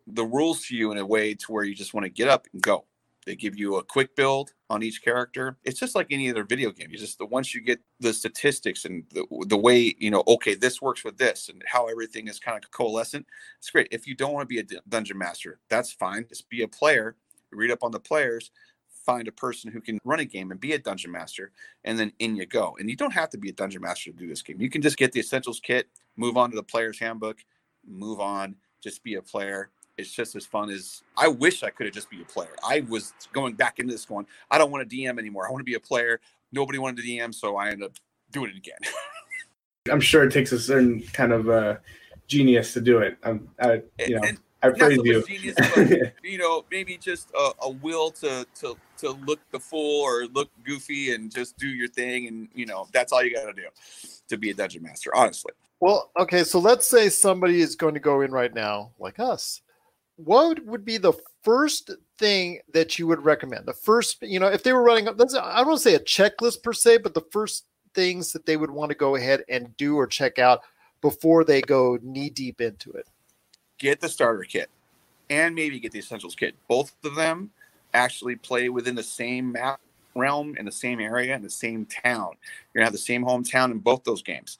the rules to you in a way to where you just want to get up and go. They give you a quick build on each character. It's just like any other video game. You just the once you get the statistics and the, the way you know, okay, this works with this, and how everything is kind of coalescent. It's great. If you don't want to be a dungeon master, that's fine. Just be a player. Read up on the players. Find a person who can run a game and be a dungeon master, and then in you go. And you don't have to be a dungeon master to do this game. You can just get the essentials kit, move on to the player's handbook, move on, just be a player it's just as fun as I wish I could have just be a player. I was going back into this one. I don't want to DM anymore. I want to be a player. Nobody wanted to DM, so I ended up doing it again. [LAUGHS] I'm sure it takes a certain kind of uh, genius to do it. I'm, I, you know, and, I praise so you. Genius, but, [LAUGHS] you know, maybe just a, a, will to to to look the fool or look goofy and just do your thing, and you know, that's all you got to do to be a dungeon master. Honestly. Well, okay, so let's say somebody is going to go in right now, like us, what would be the first thing that you would recommend? The first, you know, if they were running, I don't want to say a checklist per se, but the first things that they would want to go ahead and do or check out before they go knee deep into it. Get the starter kit and maybe get the essentials kit. Both of them actually play within the same map realm in the same area in the same town. You're gonna have the same hometown in both those games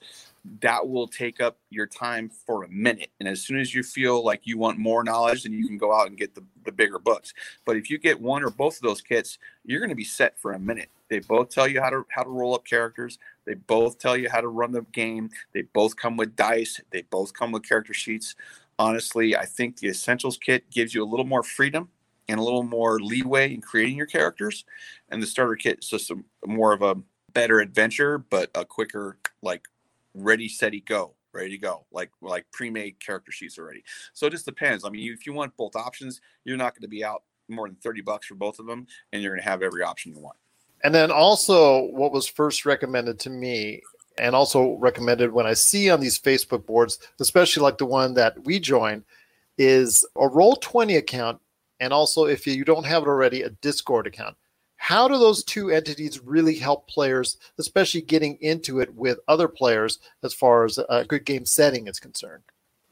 that will take up your time for a minute. And as soon as you feel like you want more knowledge, then you can go out and get the, the bigger books. But if you get one or both of those kits, you're going to be set for a minute. They both tell you how to how to roll up characters. They both tell you how to run the game. They both come with dice. They both come with character sheets. Honestly, I think the Essentials kit gives you a little more freedom and a little more leeway in creating your characters, and the starter kit is just a, more of a better adventure, but a quicker like ready, steady, go ready to go, like like pre-made character sheets already. So it just depends. I mean, if you want both options, you're not going to be out more than 30 bucks for both of them, and you're going to have every option you want. And then also, what was first recommended to me, and also recommended when I see on these Facebook boards, especially like the one that we joined, is a Roll20 account, and also if you don't have it already, a Discord account. How do those two entities really help players, especially getting into it with other players, as far as a good game setting is concerned?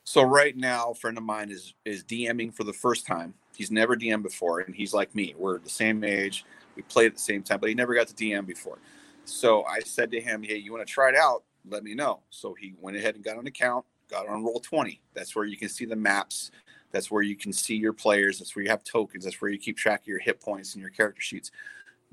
So right now, a friend of mine is is DMing for the first time. He's never DM'd before, and he's like me. We're the same age. We played at the same time, but he never got to DM before. So I said to him, "Hey, you want to try it out? Let me know." So he went ahead and got an account, got on Roll Twenty. That's where you can see the maps. That's where you can see your players. That's where you have tokens. That's where you keep track of your hit points and your character sheets.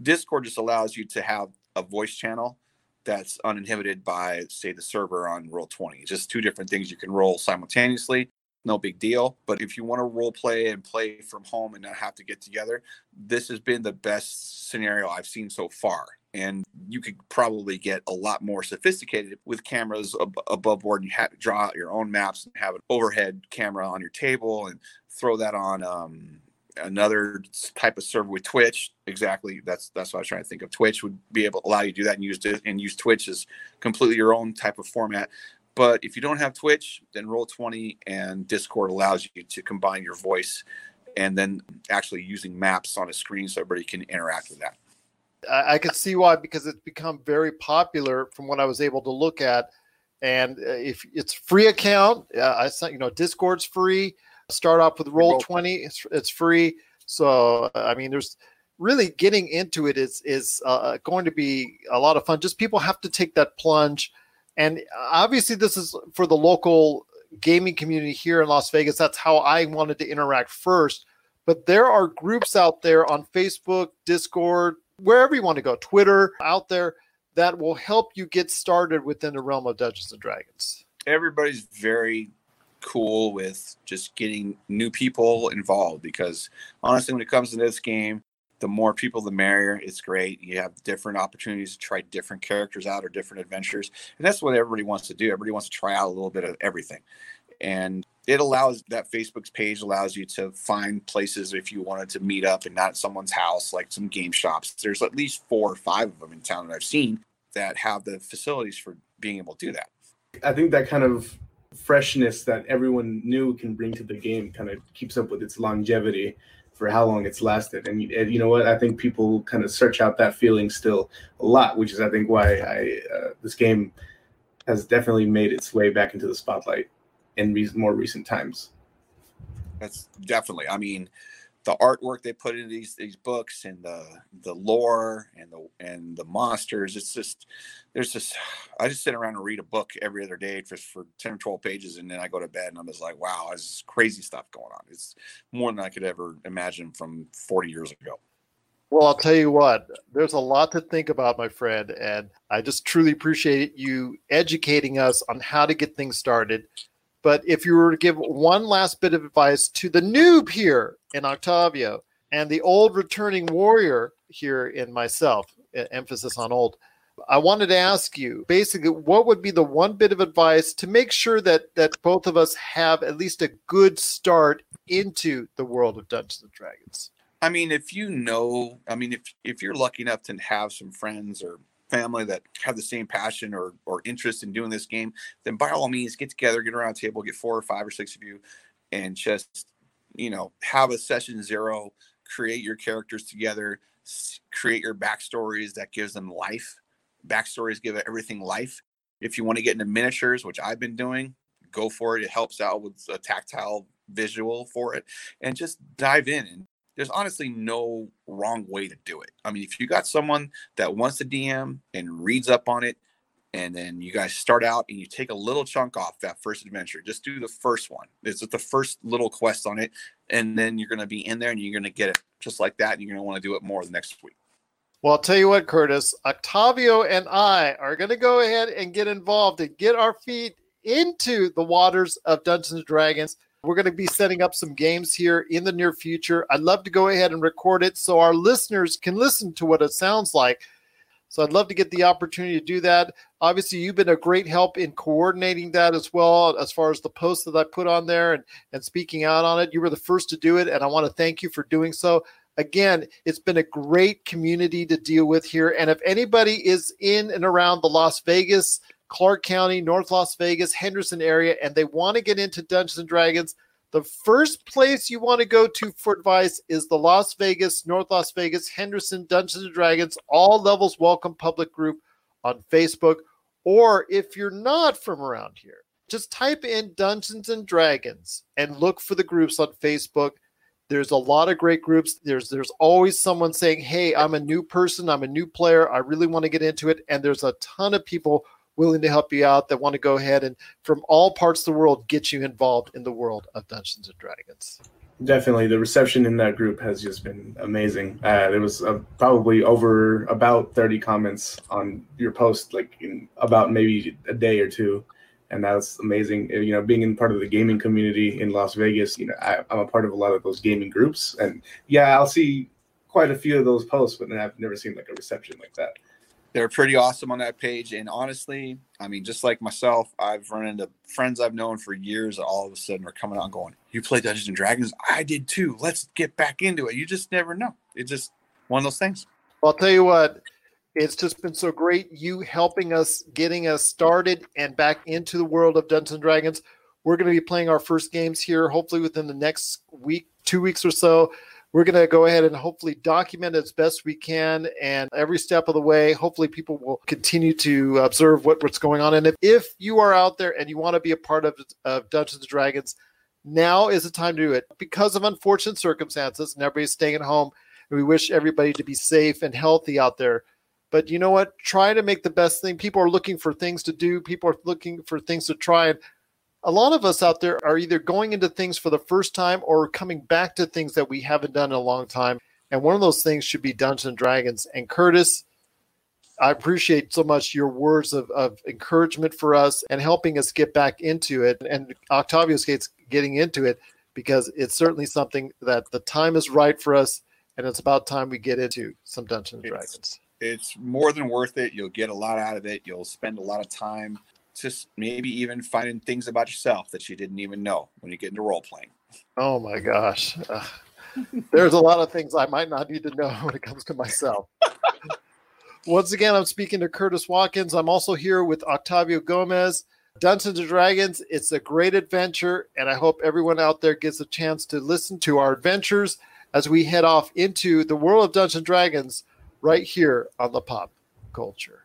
Discord just allows you to have a voice channel that's uninhibited by, say, the server on Roll 20. It's just two different things you can roll simultaneously. No big deal. But if you want to role play and play from home and not have to get together, this has been the best scenario I've seen so far. And you could probably get a lot more sophisticated with cameras ab- above board. And you have to draw out your own maps and have an overhead camera on your table and throw that on um, another type of server with Twitch. Exactly. That's that's what I was trying to think of. Twitch would be able to allow you to do that and use it and use Twitch as completely your own type of format. But if you don't have Twitch, then Roll20 and Discord allows you to combine your voice and then actually using maps on a screen so everybody can interact with that. I, I can see why because it's become very popular from what I was able to look at. And uh, if it's free account, uh, I sent you know Discord's free. Start off with Roll Twenty; it's, it's free. So I mean, there's really getting into it is is uh, going to be a lot of fun. Just people have to take that plunge, and obviously this is for the local gaming community here in Las Vegas. That's how I wanted to interact first. But there are groups out there on Facebook, Discord, wherever you want to go, Twitter, out there that will help you get started within the realm of Dungeons and Dragons. Everybody's very cool with just getting new people involved because honestly, when it comes to this game, the more people, the merrier. It's great. You have different opportunities to try different characters out or different adventures. And that's what everybody wants to do. Everybody wants to try out a little bit of everything. And it allows that Facebook's page allows you to find places if you wanted to meet up and not at someone's house, like some game shops. There's at least four or five of them in town that I've seen that have the facilities for being able to do that. I think that kind of freshness that everyone new can bring to the game kind of keeps up with its longevity for how long it's lasted. And, and you know what? I think people kind of search out that feeling still a lot, which is I think why I uh, this game has definitely made its way back into the spotlight in re- more recent times. That's definitely. I mean, the artwork they put into these these books and the the lore and the and the monsters it's just there's just i just sit around and read a book every other day for, for 10 or 12 pages and then i go to bed and i'm just like wow there's crazy stuff going on it's more than i could ever imagine from 40 years ago well i'll tell you what there's a lot to think about my friend and i just truly appreciate you educating us on how to get things started but if you were to give one last bit of advice to the noob here in Octavio and the old returning warrior here in myself, emphasis on old, I wanted to ask you basically what would be the one bit of advice to make sure that that both of us have at least a good start into the world of Dungeons and Dragons. I mean, if you know, I mean, if if you're lucky enough to have some friends or family that have the same passion or or interest in doing this game, then by all means get together, get around a table, get four or five or six of you, and just you know have a session zero, create your characters together, create your backstories that gives them life. Backstories give everything life. If you want to get into miniatures, which I've been doing, go for it. It helps out with a tactile visual for it, and just dive in and there's honestly no wrong way to do it. I mean, if you got someone that wants to DM and reads up on it and then you guys start out and you take a little chunk off that first adventure. Just do the first one. It's the first little quest on it, and then you're going to be in there and you're going to get it just like that. And you're going to want to do it more the next week. Well, I'll tell you what, Curtis, Octavio and I are going to go ahead and get involved and get our feet into the waters of Dungeons and Dragons. We're going to be setting up some games here in the near future. I'd love to go ahead and record it so our listeners can listen to what it sounds like. So I'd love to get the opportunity to do that. Obviously, you've been a great help in coordinating that as well, as far as the post that I put on there and, and speaking out on it. You were the first to do it, and I want to thank you for doing so. Again, it's been a great community to deal with here. And if anybody is in and around the Las Vegas, Clark County, North Las Vegas, Henderson area, and they want to get into Dungeons and Dragons, the first place you want to go to for advice is the Las Vegas, North Las Vegas, Henderson Dungeons and Dragons, all levels welcome public group on Facebook. Or if you're not from around here, just type in Dungeons and Dragons and look for the groups on Facebook. There's a lot of great groups. There's there's always someone saying, "Hey, I'm a new person. I'm a new player. I really want to get into it." And there's a ton of people willing to help you out that want to go ahead and from all parts of the world get you involved in the world of Dungeons and Dragons. Definitely, the reception in that group has just been amazing. Uh, there was uh, probably over about thirty comments on your post, like in about maybe a day or two, and that's amazing. You know, being in part of the gaming community in Las Vegas, you know, I, I'm a part of a lot of those gaming groups, and yeah, I'll see quite a few of those posts, but I've never seen like a reception like that they're pretty awesome on that page. And honestly, I mean, just like myself, I've run into friends I've known for years. that All of a sudden, are coming out and going, "You play Dungeons and Dragons? I did too. Let's get back into it." You just never know. It's just one of those things. Well, I'll tell you what. It's just been so great you helping us, getting us started and back into the world of Dungeons and Dragons. We're going to be playing our first games here, hopefully within the next week, two weeks or so we're going to go ahead and hopefully document as best we can and every step of the way hopefully people will continue to observe what, what's going on. And if, if you are out there and you want to be a part of, of dungeons and dragons now is the time to do it. Because of unfortunate circumstances and everybody's staying at home and we wish everybody to be safe and healthy out there. But you know what? Try to make the best thing. People are looking for things to do. People are looking for things to try and a lot of us out there are either going into things for the first time or coming back to things that we haven't done in a long time. And one of those things should be Dungeons and Dragons. And Curtis, I appreciate so much your words of, of encouragement for us and helping us get back into it. And Octavio Skates getting into it because it's certainly something that the time is right for us. And it's about time we get into some Dungeons and Dragons. It's more than worth it. You'll get a lot out of it. You'll spend a lot of time just maybe even finding things about yourself that you didn't even know when you get into role playing. Oh my gosh. Uh, there's a lot of things I might not need to know [LAUGHS] when it comes to myself. Once again, I'm speaking to Curtis Watkins. I'm also here with Octavio Gomez. Dungeons and Dragons, it's a great adventure, and I hope everyone out there gets a chance to listen to our adventures as we head off into the world of Dungeons and Dragons right here on the Pop Culture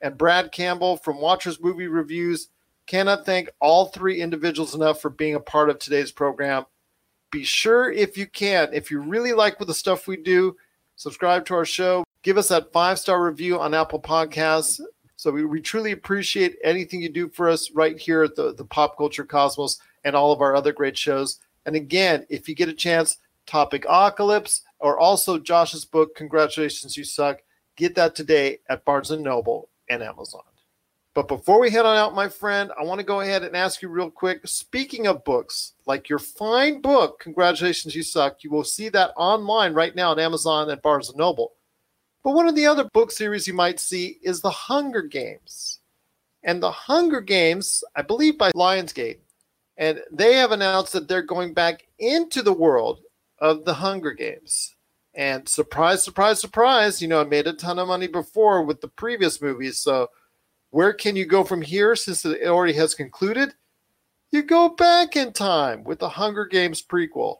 and Brad Campbell from Watchers Movie Reviews. Cannot thank all three individuals enough for being a part of today's program. Be sure, if you can, if you really like what the stuff we do, subscribe to our show. Give us that five star review on Apple Podcasts. So we, we truly appreciate anything you do for us right here at the, the Pop Culture Cosmos and all of our other great shows. And again, if you get a chance, Topic Apocalypse or also Josh's book, Congratulations, You Suck, get that today at Barnes and Noble and Amazon. But before we head on out, my friend, I want to go ahead and ask you real quick. Speaking of books, like your fine book, Congratulations, You Suck, you will see that online right now at Amazon and Barnes and Noble. But one of the other book series you might see is The Hunger Games. And The Hunger Games, I believe by Lionsgate, and they have announced that they're going back into the world of The Hunger Games. And surprise, surprise, surprise, you know, I made a ton of money before with the previous movies. So where can you go from here since it already has concluded? You go back in time with the Hunger Games prequel.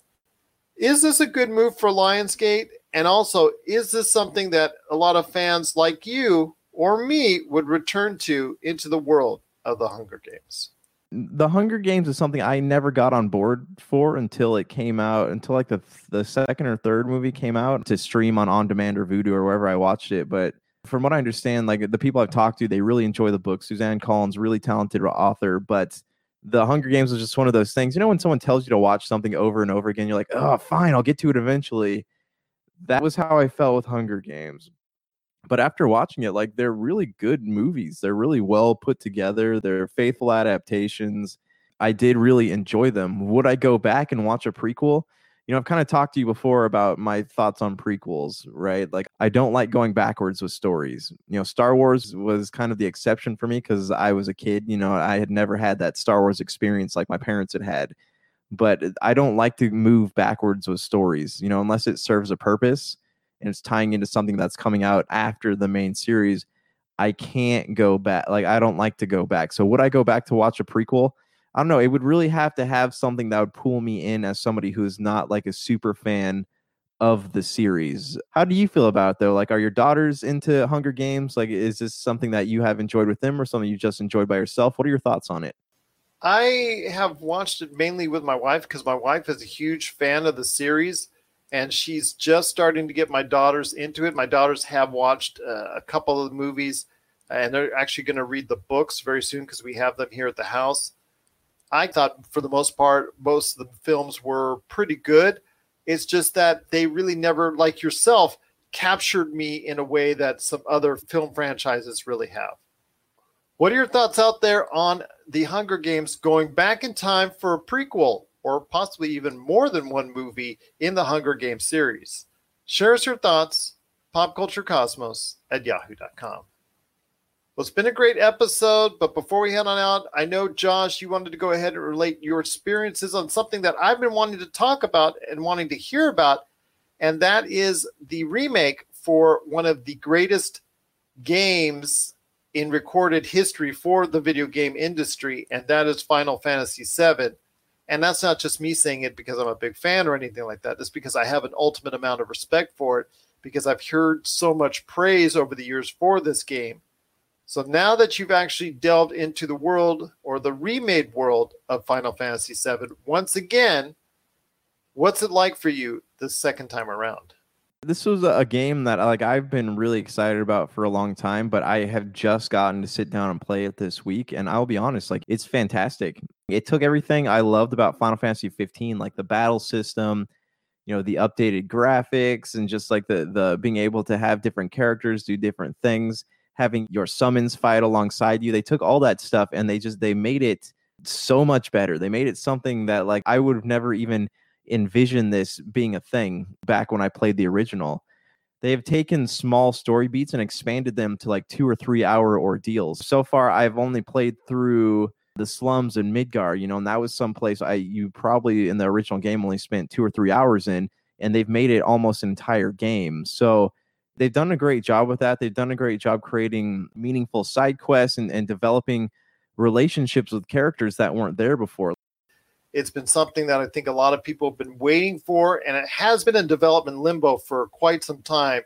Is this a good move for Lionsgate? And also, is this something that a lot of fans like you or me would return to into the world of the Hunger Games? The Hunger Games is something I never got on board for until it came out, until like the the second or third movie came out to stream on on demand or Vudu or wherever I watched it. But from what I understand, like the people I've talked to, they really enjoy the book. Suzanne Collins, really talented author, but the Hunger Games was just one of those things. You know, when someone tells you to watch something over and over again, you're like, oh, fine, I'll get to it eventually. That was how I felt with Hunger Games. But after watching it, like they're really good movies. They're really well put together. They're faithful adaptations. I did really enjoy them. Would I go back and watch a prequel? You know, I've kind of talked to you before about my thoughts on prequels, right? Like, I don't like going backwards with stories. You know, Star Wars was kind of the exception for me because I was a kid. You know, I had never had that Star Wars experience like my parents had had. But uh, I don't like to move backwards with stories, you know, unless it serves a purpose and it's tying into something that's coming out after the main series. I can't go back. Like, I don't like to go back. So, would I go back to watch a prequel? I don't know. It would really have to have something that would pull me in as somebody who's not like a super fan of the series. How do you feel about it though? Like, are your daughters into Hunger Games? Like, is this something that you have enjoyed with them or something you just enjoyed by yourself? What are your thoughts on it? I have watched it mainly with my wife because my wife is a huge fan of the series and she's just starting to get my daughters into it. My daughters have watched uh, a couple of the movies and they're actually going to read the books very soon because we have them here at the house. I thought for the most part, most of the films were pretty good. It's just that they really never, like yourself, captured me in a way that some other film franchises really have. What are your thoughts out there on the Hunger Games going back in time for a prequel or possibly even more than one movie in the Hunger Games series? Share us your thoughts, popculturecosmos at yahoo.com. Well, it's been a great episode, but before we head on out, I know, Josh, you wanted to go ahead and relate your experiences on something that I've been wanting to talk about and wanting to hear about, and that is the remake for one of the greatest games in recorded history for the video game industry, and that is Final Fantasy VII. And that's not just me saying it because I'm a big fan or anything like that. It's because I have an ultimate amount of respect for it because I've heard so much praise over the years for this game so now that you've actually delved into the world or the remade world of Final Fantasy VII, once again, what's it like for you the second time around? This was a game that like I've been really excited about for a long time, but I have just gotten to sit down and play it this week. And I'll be honest, like it's fantastic. It took everything I loved about Final Fantasy 15, like the battle system, you know, the updated graphics, and just like the the being able to have different characters do different things having your summons fight alongside you. They took all that stuff and they just they made it so much better. They made it something that like I would have never even envisioned this being a thing back when I played the original. They have taken small story beats and expanded them to like two or three hour ordeals. So far, I've only played through the slums in Midgar, you know, and that was someplace I you probably in the original game only spent two or three hours in, and they've made it almost an entire game. So they've done a great job with that. They've done a great job creating meaningful side quests and, and developing relationships with characters that weren't there before. It's been something that I think a lot of people have been waiting for, and it has been in development limbo for quite some time.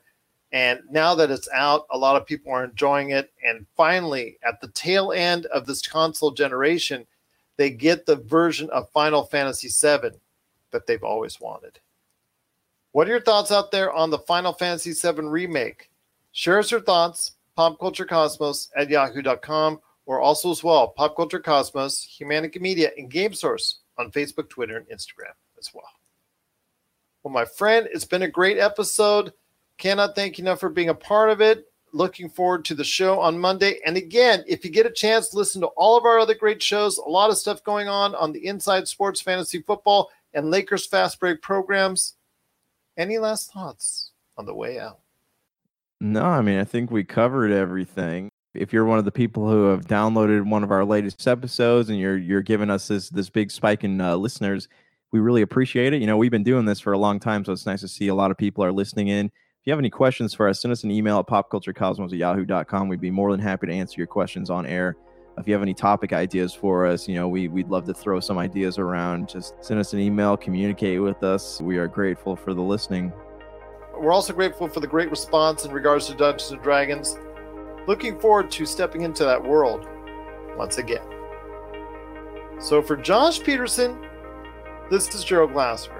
And now that it's out, a lot of people are enjoying it. And finally, at the tail end of this console generation, they get the version of Final Fantasy VII that they've always wanted. What are your thoughts out there on the Final Fantasy VII remake? Share us your thoughts, popculturecosmos at yahoo.com, or also as well, Pop Culture Cosmos, Humanica Media, and Game Source on Facebook, Twitter, and Instagram as well. Well, my friend, it's been a great episode. Cannot thank you enough for being a part of it. Looking forward to the show on Monday. And again, if you get a chance, listen to all of our other great shows. A lot of stuff going on on the Inside Sports Fantasy Football and Lakers Fast Break programs. Any last thoughts on the way out? No, I mean, I think we covered everything. If you're one of the people who have downloaded one of our latest episodes and you're you're giving us this this big spike in uh, listeners, we really appreciate it. You know, we've been doing this for a long time, so it's nice to see a lot of people are listening in. If you have any questions for us, send us an email at popculturecosmos at yahoo.com. We'd be more than happy to answer your questions on air. If you have any topic ideas for us, you know, we, we'd love to throw some ideas around. Just send us an email, communicate with us. We are grateful for the listening. We're also grateful for the great response in regards to Dungeons and Dragons. Looking forward to stepping into that world once again. So for Josh Peterson, this is Gerald Glassford.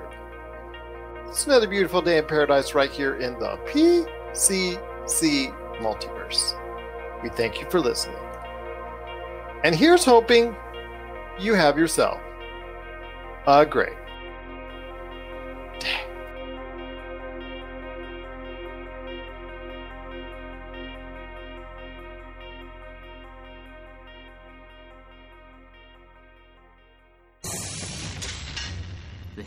It's another beautiful day in paradise right here in the PCC multiverse. We thank you for listening. And here's hoping you have yourself a great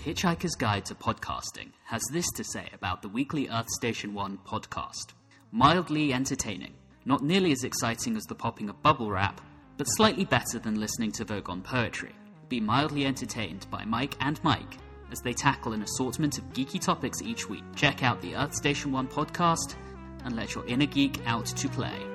Hitchhiker's Guide to Podcasting has this to say about the weekly Earth Station 1 podcast. Mildly entertaining, not nearly as exciting as the popping of bubble wrap, but slightly better than listening to Vogon poetry. Be mildly entertained by Mike and Mike as they tackle an assortment of geeky topics each week. Check out the Earth Station 1 podcast and let your inner geek out to play.